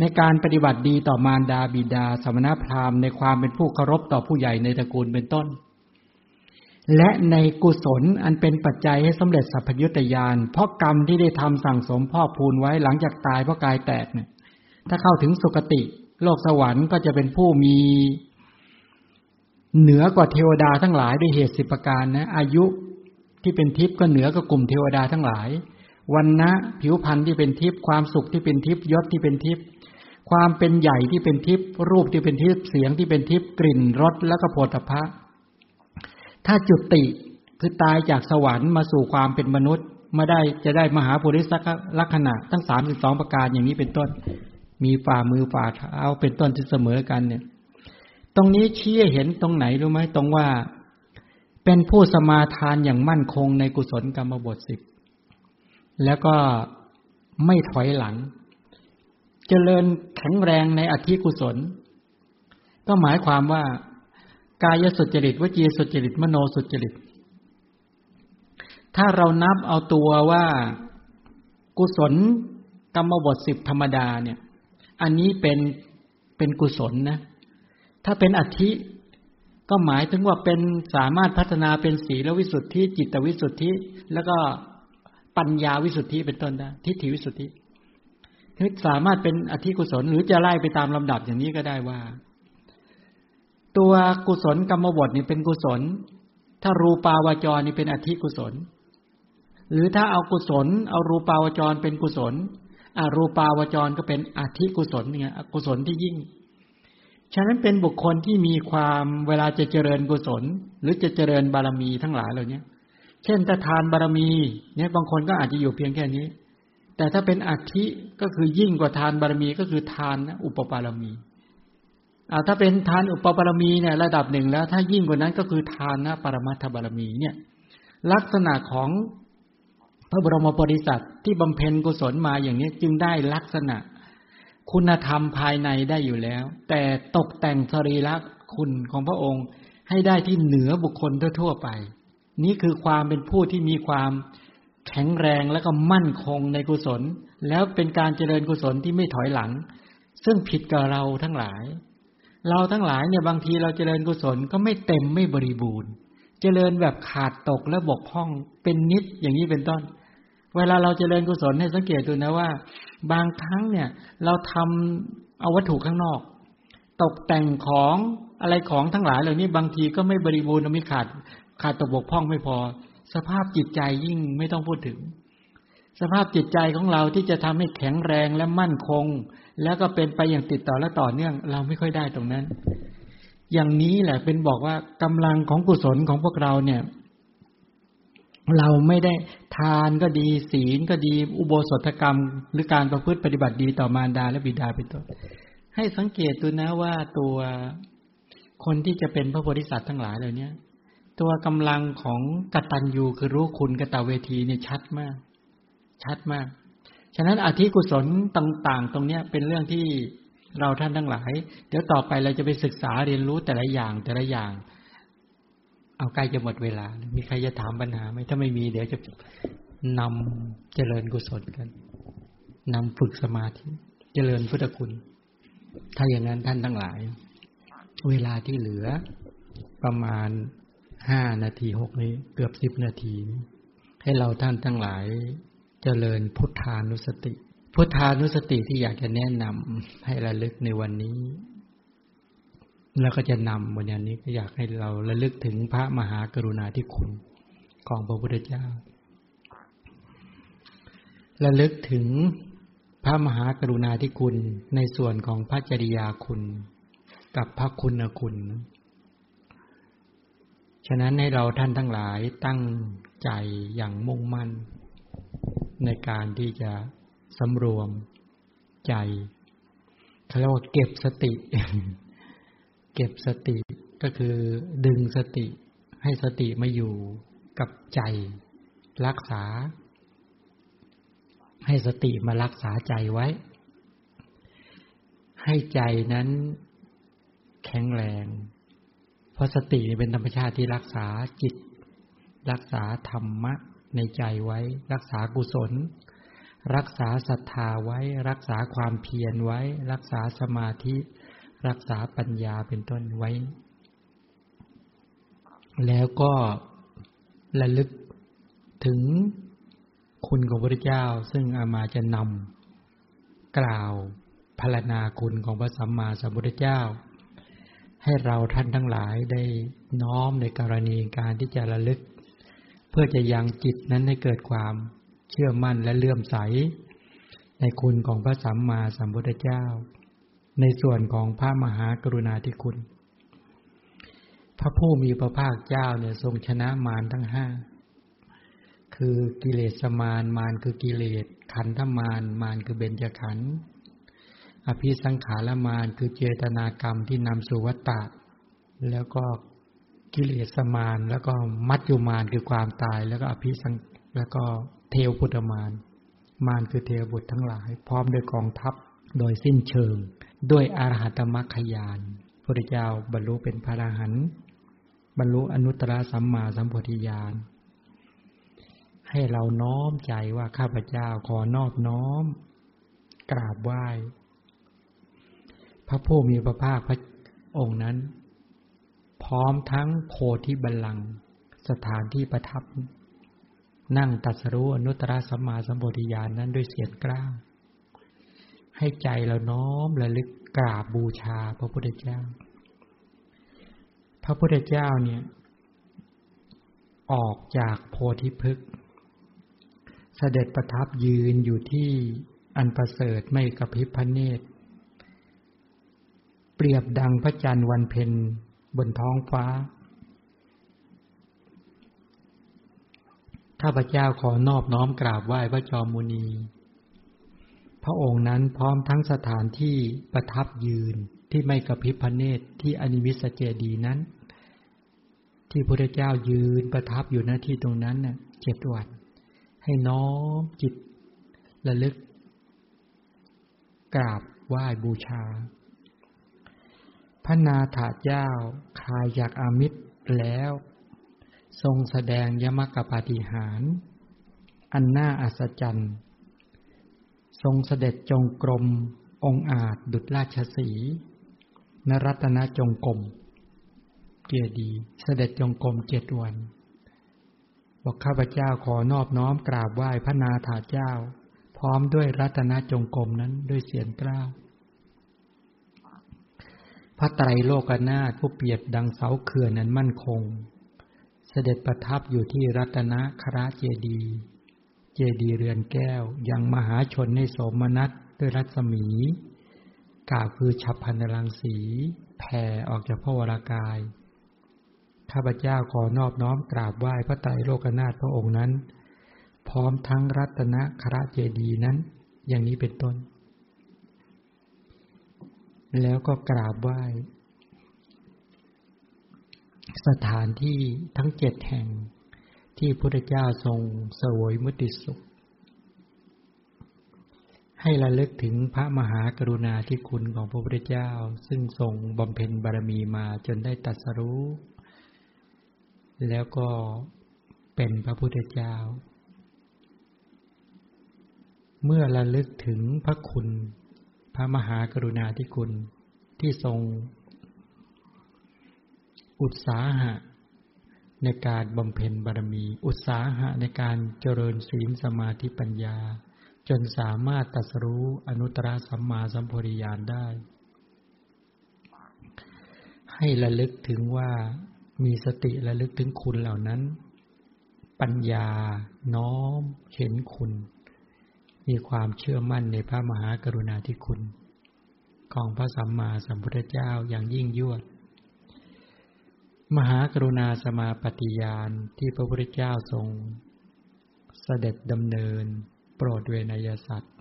ในการปฏิบัติดีต่อมารดาบิดา สมณพราหมณ์ในความเป็นผู้เคารพต่อผู้ใหญ่ในตระกูลเป็นต้น และในกุศลอันเป็นปัจจัยให้สำเร็จสัพพยุตยาน เพราะกรรมที่ได้ทำสั่งสมพ่อพูนไว้หลังจากตายเพราะกายแตกเนี่ยถ้าเข้าถึงสุคติ โลกสวรรค์ก็จะเป็นผู้มีเหนือกว่าเทวดาทั้งหลายด้วยเหตุสิบประการนะอายุที่เป็นทิพย์ก็เหนือกับกลุ่มเทวดาทั้งหลายวันนะผิวพรรณที่เป็นทิพย์ความสุขที่เป็นทิพย์ยศที่เป็นทิพย์ ความเป็นใหญ่ที่เป็นทิพย์รูปที่เป็นทิพย์เสียงที่เป็นทิพย์กลิ่นรสแล้วก็โผฏฐะถ้าจุติคือตายจากสวรรค์มาสู่ความเป็นมนุษย์มาได้จะได้มหาปุริสลักษณะ ทั้งสามสิบสองประการอย่างนี้เป็นต้น มีฝ่ามือฝ่าเท้าเป็นต้นที่เสมอกันเนี่ย ตรงนี้ชี้เห็นตรงไหนรู้ไหมตรงว่า เป็นผู้สมาทานอย่างมั่นคงในกุศลกรรมบทสิบแล้วก็ไม่ถอยหลัง เจริญแข็งแรงในอธิกุศล ก็หมายความว่ากายสุจริตวจีสุจริตมโนสุจริต ถ้าเรานับเอาตัวว่ากุศลกรรมบทสิบธรรมดาเนี่ย อันนี้เป็นเป็นกุศลนะ ถ้าเป็นอธิก็หมายถึงว่าเป็นสามารถพัฒนาเป็นสีลวิสุทธิ จิตวิสุทธิ แล้วก็ปัญญาวิสุทธิเป็นต้นได้ทิฏฐิวิสุทธิ สามารถเป็นอธิกุศล หรือจะไล่ไปตามลำดับอย่างนี้ก็ได้ว่า ตัวกุศลกรรมบทนี่เป็นกุศล ถ้ารูปาวจรนี่เป็นอธิกุศล หรือถ้าเอากุศล เอารูปาวจรเป็นกุศลอารูปาวจรก็เป็นอธิกุศลเนี่ยกุศลที่ยิ่ง ฉะนั้นเป็นบุคคลที่มีความเวลาจะเจริญกุศล หรือจะเจริญบารมีทั้งหลายเหล่านี้เช่นถ้าทานบารมี เนี่ยบางคนก็อาจจะอยู่เพียงแค่นี้ แต่ถ้าเป็นอัติก็คือยิ่งกว่าทานบารมีก็คือทานอุปบารมีอ่าถ้าเป็นทานอุปบารมีเนี่ยระดับหนึ่งแล้ว ถ้ายิ่งกว่านั้นก็คือทานนะปรมัตถบารมีเนี่ย ลักษณะของพระบรมบริษัทที่บำเพ็ญกุศลมาอย่างนี้จึงได้ลักษณะ คุณธรรมภายในได้อยู่แล้ว แต่ตกแต่งสรีระคุณของพระองค์ให้ได้ที่เหนือบุคคลทั่วไป นี่คือความเป็นผู้ที่มีความ แข็งแรงและก็มั่นคงในกุศล แล้วเป็นการเจริญกุศลที่ไม่ถอยหลัง ซึ่งผิดกับเราทั้งหลาย เราทั้งหลายเนี่ยบางทีเราเจริญกุศลก็ไม่เต็มไม่บริบูรณ์ เจริญแบบขาดตกและบกพร่องเป็นนิดอย่างนี้เป็นต้น เวลาเราเจริญกุศลให้สังเกตดูนะว่า บางครั้งเนี่ยเราทำเอาวัตถุข้างนอก ตกแต่งของอะไรของทั้งหลายเหล่านี้บางทีก็ไม่บริบูรณ์ม่ขาดขาดตกบกพร่องไม่พอ สภาพจิตใจยิ่งไม่ต้องพูดถึง สภาพจิตใจของเราที่จะทำให้แข็งแรงและมั่นคง แล้วก็เป็นไปอย่างติดต่อและต่อเนื่อง เราไม่ค่อยได้ตรงนั้น อย่างนี้แหละเป็นบอกว่ากำลังของกุศลของพวกเราเนี่ย เราไม่ได้ทานก็ดี ศีลก็ดี อุโบสถกรรม หรือการประพฤติปฏิบัติดีต่อมารดาและบิดาเป็นต้นให้สังเกตดูนะว่าตัวคนที่จะเป็นพระโพธิสัตว์ทั้งหลายเหล่านี้ ตัวกำลังของกตัญญูคือรู้คุณกตเวทีเนี่ยชัดมาก ชัดมาก ฉะนั้นอธิกุศลต่าง ๆ ตรงเนี้ยเป็นเรื่องที่เราท่านทั้งหลาย เดี๋ยวต่อไปเราจะไปศึกษาเรียนรู้แต่ละอย่างแต่ละอย่าง เอาใกล้จะหมดเวลา มีใครจะถามปัญหาไหมถ้าไม่มีเดี๋ยวจะนำเจริญกุศลกันนำฝึกสมาธิ เจริญพุทธคุณ ถ้าอย่างนั้นท่านทั้งหลาย เวลาที่เหลือประมาณ ห้านาทีหกนี้เกือบสิบนาที ให้เราท่านทั้งหลายเจริญพุทธานุสติ พุทธานุสติที่อยากจะแนะนำให้ระลึกในวันนี้ แล้วก็จะนำวันนี้ก็อยากให้เราระลึกถึงพระมหากรุณาธิคุณของพระพุทธเจ้า ระลึกถึงพระมหากรุณาธิคุณในส่วนของพระจริยาคุณ กับพระคุณคุณ ฉะนั้นให้เราท่านทั้งหลายตั้งใจอย่างมุ่งมั่น ในการที่จะสำรวมใจเขาเรียกว่าเก็บสติ เก็บสติก็คือดึงสติให้สติมาอยู่กับใจ รักษา ให้สติมารักษาใจไว้ ให้ใจนั้นแข็งแรง ราะสติเป็นธรรมชาติที่รักษาจิต รักษาธรรมะในใจไว้ รักษากุศล รักษาศรัทธาไว้ รักษาความเพียรไว้ รักษาสมาธิ รักษาปัญญาเป็นต้นไว้ แล้วก็ระลึกถึงคุณของพระเจ้าซึ่งอามาจะนำกล่าวพารณนาคุณของพระสัมมาสัมพุทธเจ้า ให้เราท่านทั้งหลายได้น้อมในกรณีการที่จะระลึก เพื่อจะยังจิตนั้นให้เกิดความเชื่อมั่นและเลื่อมใส ในคุณของพระสัมมาสัมพุทธเจ้า ในส่วนของพระมหากรุณาธิคุณ พระผู้มีพระภาคเจ้าเนี่ยทรงชนะมารทั้งห้าคือกิเลสมารมารคือกิเลสขันธมารมารคือเบญจขันธ์ อภิสังขารมารคือเจตนากรรมที่นำสู่วัตตะ แล้วก็กิเลสมารแล้วก็มัจจุมารคือความตาย แล้วก็อภิสังแล้วก็เทวพุทธมารมารคือเทวบุตรทั้งหลาย พร้อมด้วยกองทัพโดยสิ้นเชิง ด้วยอรหัตมรรคยานพระเจ้าบรรลุเป็นพระอรหันต์บรรลุอนุตตรสัมมาสัมปธิญาณให้เราน้อมใจว่าข้าพเจ้าขอนอบน้อม กราบไหว้ พระผู้มีพระภาคพระองค์นั้น พร้อมทั้งโพธิบัลลังก์สถานที่ประทับ นั่งตัสรู้อนุตตรสัมมาสัมปธิญาณนั้นด้วยเสียงกล้าให้ใจเราน้อมระลึกกราบบูชาพระพุทธเจ้า พระพุทธเจ้าเนี่ย ออกจากโพธิพฤกษ์เสด็จประทับยืนอยู่ที่อันประเสริฐไม่กระพริบพระเนตร เปรียบดังพระจันทร์วันเพ็ญบนท้องฟ้า ข้าพเจ้าขอนอบน้อมกราบไหว้พระจอมมุนี พระองค์นั้นพร้อมทั้งสถานที่ประทับยืนที่ไม่กระพริบพระเนตรที่อนิมิสเจดีนั้น ที่พระเจ้ายืนประทับอยู่หน้าที่ตรงนั้นน่ะเจ็ดวัน ให้น้อมจิตระลึก กราบไหว้บูชา พระนาถาเจ้าคายจากอามิตรแล้ว ทรงแสดงยมกปาฏิหาร อันน่าอัศจรรย์ ทรงเสด็จจงกรมองอาจดุจราชสีนรัตนจงกรมเกียรดี เสด็จจงกรมเจ็ดวันบอกข้าพเจ้าขอนอบน้อมกราบไหว้พระนาถาเจ้า พร้อมด้วยรัตนจงกรมนั้นด้วยเสียงกล้าว พระไตรโลกนาถผู้เปรียบดังเสาเขื่อนนั้นมั่นคง เสด็จประทับอยู่ที่รัตนคราเจดี เจดีเรือนแก้ว ยังมหาชนในโสมนัสด้วยรัศมีกาคือฉับพันรังสี แผ่ออกจากพระวรากาย ข้าพเจ้าขอนอบน้อมกราบไหว้พระไตรโลกนาถพระองค์นั้น พร้อมทั้งรัตนคราเจดีนั้น อย่างนี้เป็นต้น แล้วก็กราบไหว้ สถานที่ทั้งเจ็ดแห่งที่พระเจ้าทรงสวยมุติสุข ให้ระลึกถึงพระมหากรุณาธิคุณของพระพุทธเจ้า ซึ่งทรงบำเพ็ญบารมีมาจนได้ตัดสรู้ แล้วก็เป็นพระพุทธเจ้า เมื่อระลึกถึงพระคุณ ระมหากรุณาธิคุณที่ทรง อุตสาหะ ในการบำเพ็ญบารมี อุตสาหะในการเจริญศีลสมาธิปัญญา จนสามารถตัสรู้อนุตตรสัมมาสัมโพธิญาณได้ ให้ระลึกถึงว่ามีสติระลึกถึงคุณเหล่านั้น ปัญญาน้อมเห็นคุณ มีความเชื่อมั่นในพระมหากรุณาธิคุณ ของพระสัมมาสัมพุทธเจ้าอย่างยิ่งยวด มหากรุณาสมาปฏิยานที่พระพุทธเจ้าทรงเสด็จดำเนิน โปรดเวนยสัตว์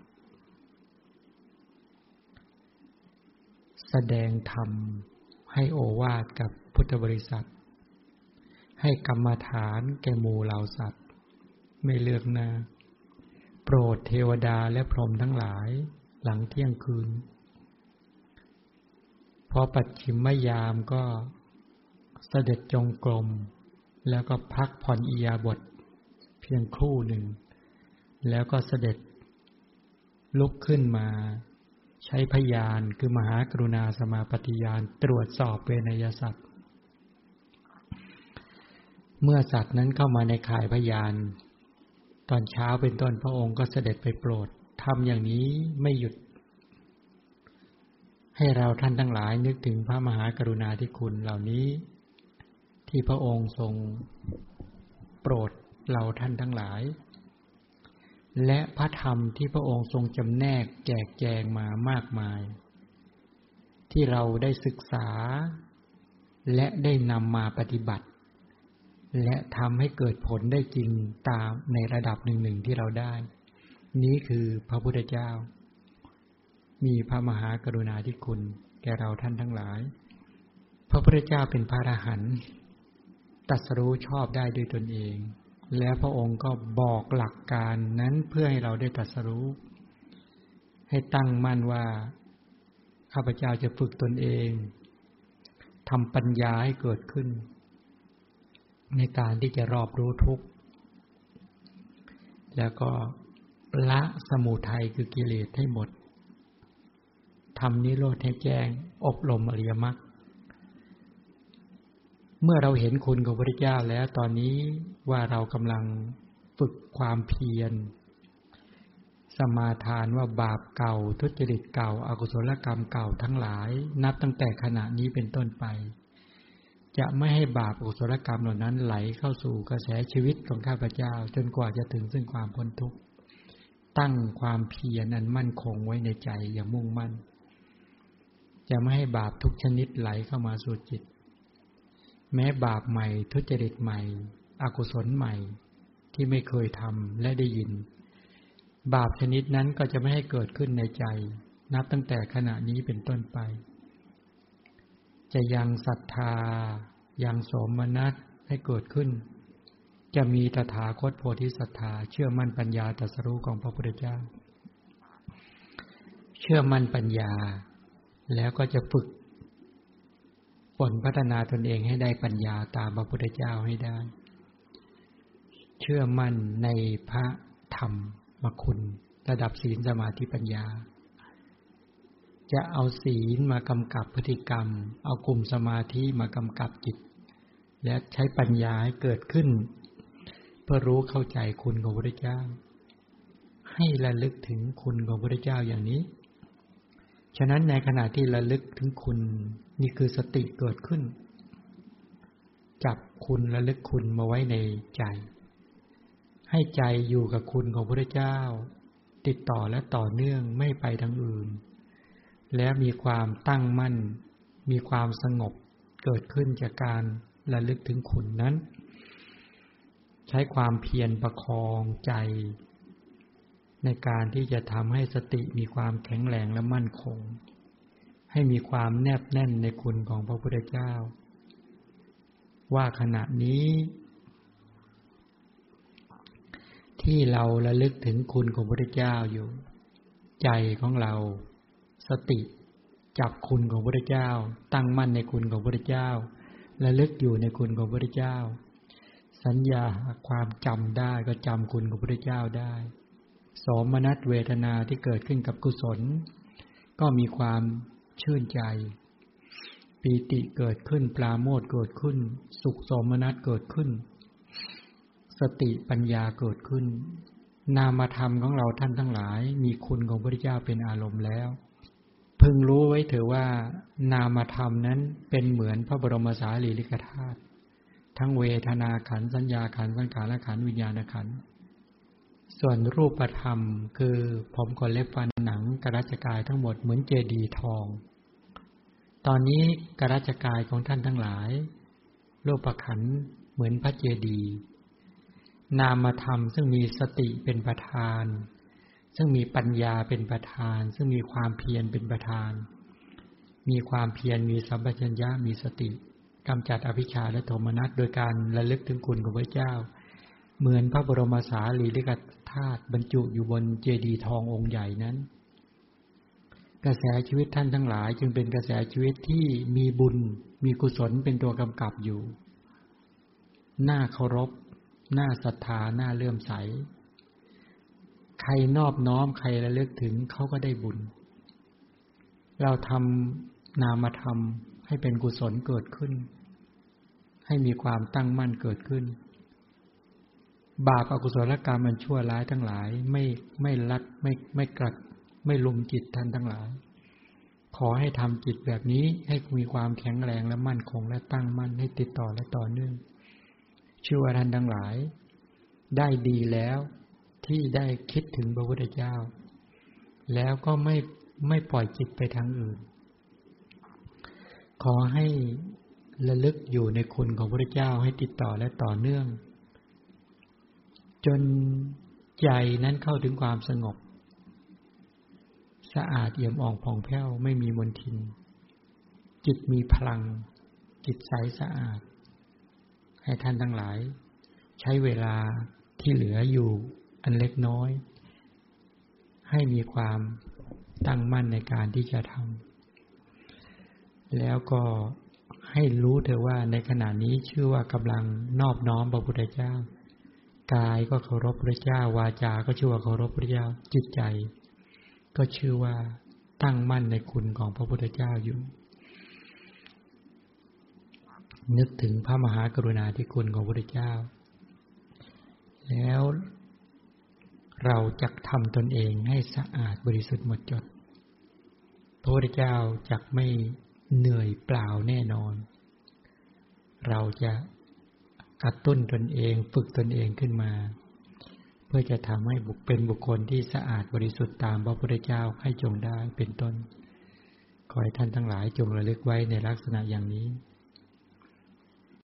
แสดงธรรมให้โอวาทกับพุทธบริษัท ให้กรรมฐานแก่หมู่เหล่าสัตว์ ไม่เลือกหน้า ปรดเทวดาและพรหมทั้งหลาย หลังเที่ยงคืน พอปัดชิมมยามก็เสด็จจงกรมแล้วก็พักผ่อนอียาบท เพียงครู่หนึ่ง แล้วก็เสด็จ ลุกขึ้นมา ใช้พยานคือมหากรุณาสมาปฏิยานตรวจสอบเวนยสัตว์ เมื่อสัตว์นั้นเข้ามาในข่ายพยาน ตอนเช้าเป็นต้นพระองค์ก็เสด็จไปโปรดทำอย่างนี้ไม่หยุด ให้เราท่านทั้งหลายนึกถึงพระมหากรุณาธิคุณเหล่านี้ ที่พระองค์ทรงโปรดเราท่านทั้งหลาย และพระธรรมที่พระองค์ทรงจำแนกแจกแจงมามากมาย ที่เราได้ศึกษาและได้นำมาปฏิบัติ และทำให้เกิดผลได้จริงตามในระดับหนึ่งๆที่เราได้ นี้คือพระพุทธเจ้า มีพระมหากรุณาธิคุณ แก่เราท่านทั้งหลาย พระพุทธเจ้าเป็นพระอรหันต์ตัดสู้ชอบได้ด้วยตนเอง แล้วพระองค์ก็บอกหลักการนั้นเพื่อให้เราได้ตัดสู้ ให้ตั้งมั่นว่าข้าพเจ้าจะฝึกตนเองทำปัญญาให้เกิดขึ้น ในการที่จะรอบรู้ทุกข์ แล้วก็ละสมุทัยคือกิเลสให้หมดทำนิโรธให้แจ้ง อบรมอริยมรรคเมื่อเราเห็นคุณของพระเจ้าแล้วตอนนี้ว่าเรากำลังฝึกความเพียร สมาทานว่าบาปเก่า ทุจริตเก่าอากุศลกรรมเก่าทั้งหลาย นับตั้งแต่ขณะนี้เป็นต้นไป จะไม่ให้บาปอุศลกรรมเหล่านั้นไหลเข้าสู่กระแสชีวิตของข้าพเจ้า จนกว่าจะถึงซึ่งความพ้นทุกข์ ตั้งความเพียรอันมั่นคงไว้ในใจอย่างมุ่งมั่น จะไม่ให้บาปทุกชนิดไหลเข้ามาสู่จิต แม้บาปใหม่ ทุจริตใหม่ อกุศลใหม่ที่ไม่เคยทำและได้ยิน บาปชนิดนั้นก็จะไม่ให้เกิดขึ้นในใจ นับตั้งแต่ขณะนี้เป็นต้นไป จะยังศรัทธา ยังสมนัตให้เกิดขึ้น จะมีตถาคตโพธิศรัทธา เชื่อมั่นปัญญาตรัสรู้ของพระพุทธเจ้า เชื่อมั่นปัญญา แล้วก็จะฝึกฝนพัฒนาตนเองให้ได้ปัญญาตามพระพุทธเจ้าให้ได้ เชื่อมั่นในพระธรรมมคุณ ระดับศีลสมาธิปัญญา จะเอาศีลมากำกับพฤติกรรม เอากลุ่มสมาธิมากำกับจิต และใช้ปัญญาให้เกิดขึ้น เพื่อรู้เข้าใจคุณของพระเจ้า ให้ระลึกถึงคุณของพระเจ้าอย่างนี้ ฉะนั้นในขณะที่ระลึกถึงคุณนี่คือสติเกิดขึ้น จับคุณระลึกคุณมาไว้ในใจ ให้ใจอยู่กับคุณของพระเจ้า ติดต่อและต่อเนื่องไม่ไปทางอื่น แล้วมีความตั้งมั่น มีความสงบเกิดขึ้นจากการระลึกถึงคุณนั้น ใช้ความเพียรประคองใจ ในการที่จะทำให้สติมีความแข็งแรงและมั่นคง ให้มีความแนบแน่นในคุณของพระพุทธเจ้า ว่าขณะนี้ ที่เราระลึกถึงคุณของพระพุทธเจ้าอยู่ ใจของเรา สติจับคุณของพระเจ้า ตั้งมั่นในคุณของพระเจ้าระลึกอยู่ในคุณของพระเจ้า สัญญาความจำได้ก็จำคุณของพระเจ้าได้ สมนัตเวทนาที่เกิดขึ้นกับกุศล ก็มีความชื่นใจ ปีติเกิดขึ้นปลาโมดเกิดขึ้น สุขสมนัตเกิดขึ้น สติปัญญาเกิดขึ้น นามธรรมของเราท่านทั้งหลาย มีคุณของพระเจ้าเป็นอารมณ์แล้ว พึงรู้ไว้เถอะว่านามธรรมนั้นเป็นเหมือนพระบรมสารีริกธาตุทั้งเวทนาขันสัญญาขันสังขารขันวิญญาณขันส่วนรูปธรรมคือผมขนเล็บฟันหนังกระจกายทั้งหมดเหมือนเจดีทอง ตอนนี้กราชกายของท่านทั้งหลาย โลกปขันเหมือนพระเจดีย์นามธรรมซึ่งมีสติเป็นประธาน ซึ่งมีปัญญาเป็นประธาน ซึ่งมีความเพียรเป็นประธาน มีความเพียรมีสัมปชัญญะมีสติกำจัดอภิชาและโทมนัสโดยการระลึกถึงคุณของพระเจ้า เหมือนพระบรมสารีริกธาตุบรรจุอยู่บนเจดีย์ทององค์ใหญ่นั้น กระแสชีวิตท่านทั้งหลาย จึงเป็นกระแสชีวิตที่มีบุญ มีกุศลเป็นตัวกำกับอยู่ หน้าเคารพ หน้าศรัทธา หน้าเลื่อมใส ใครนอบน้อมใครระลึกถึงเขาก็ได้บุญ เราทำนามธรรมให้เป็นกุศลเกิดขึ้น ให้มีความตั้งมั่นเกิดขึ้น บาปอกุศลกรรมมันชั่วร้ายทั้งหลาย ไม่ไม่ลัดไม่ไม่กรัดไม่ลุมจิตท่านทั้งหลาย ขอให้ทำจิตแบบนี้ให้มีความแข็งแรงและมั่นคงและตั้งมั่นให้ติดต่อและต่อเนื่องชื่อว่าท่านทั้งหลาย ได้ดีแล้ว ที่ได้คิดถึงพระพุทธเจ้า แล้วก็ไม่ไม่ปล่อยจิตไปทางอื่น ขอให้ระลึกอยู่ในคุณของพระเจ้าให้ติดต่อและต่อเนื่อง จนใจนั้นเข้าถึงความสงบ สะอาดเอี่ยมอ่องผ่องแผ้วไม่มีมลทิน จิตมีพลัง จิตใสสะอาด ให้ท่านทั้งหลาย ใช้เวลาที่เหลืออยู่ อันเล็กน้อย ให้มีความตั้งมั่นในการที่จะทำแล้วก็ให้รู้เถอะว่าในขณะนี้ชื่อว่ากำลังนอบน้อมพระพุทธเจ้า กายก็เคารพพระเจ้า วาจาก็ชื่อว่าเคารพพระเจ้าจิตใจ ก็ชื่อว่าตั้งมั่นในคุณของพระพุทธเจ้าอยู่ นึกถึงพระมหากรุณาธิคุณของพระพุทธเจ้า แล้ว เราจะทำตนเองให้สะอาดบริสุทธิ์หมดจด พระพุทธเจ้าจะไม่เหนื่อยเปล่าแน่นอน เราจะกระตุ้นตนเองฝึกตนเองขึ้นมา เพื่อจะทำให้บุคเป็นบุคคลที่สะอาดบริสุทธิ์ตามพระพุทธเจ้าให้จงได้เป็นต้น ขอให้ท่านทั้งหลายจงระลึกไว้ในลักษณะอย่างนี้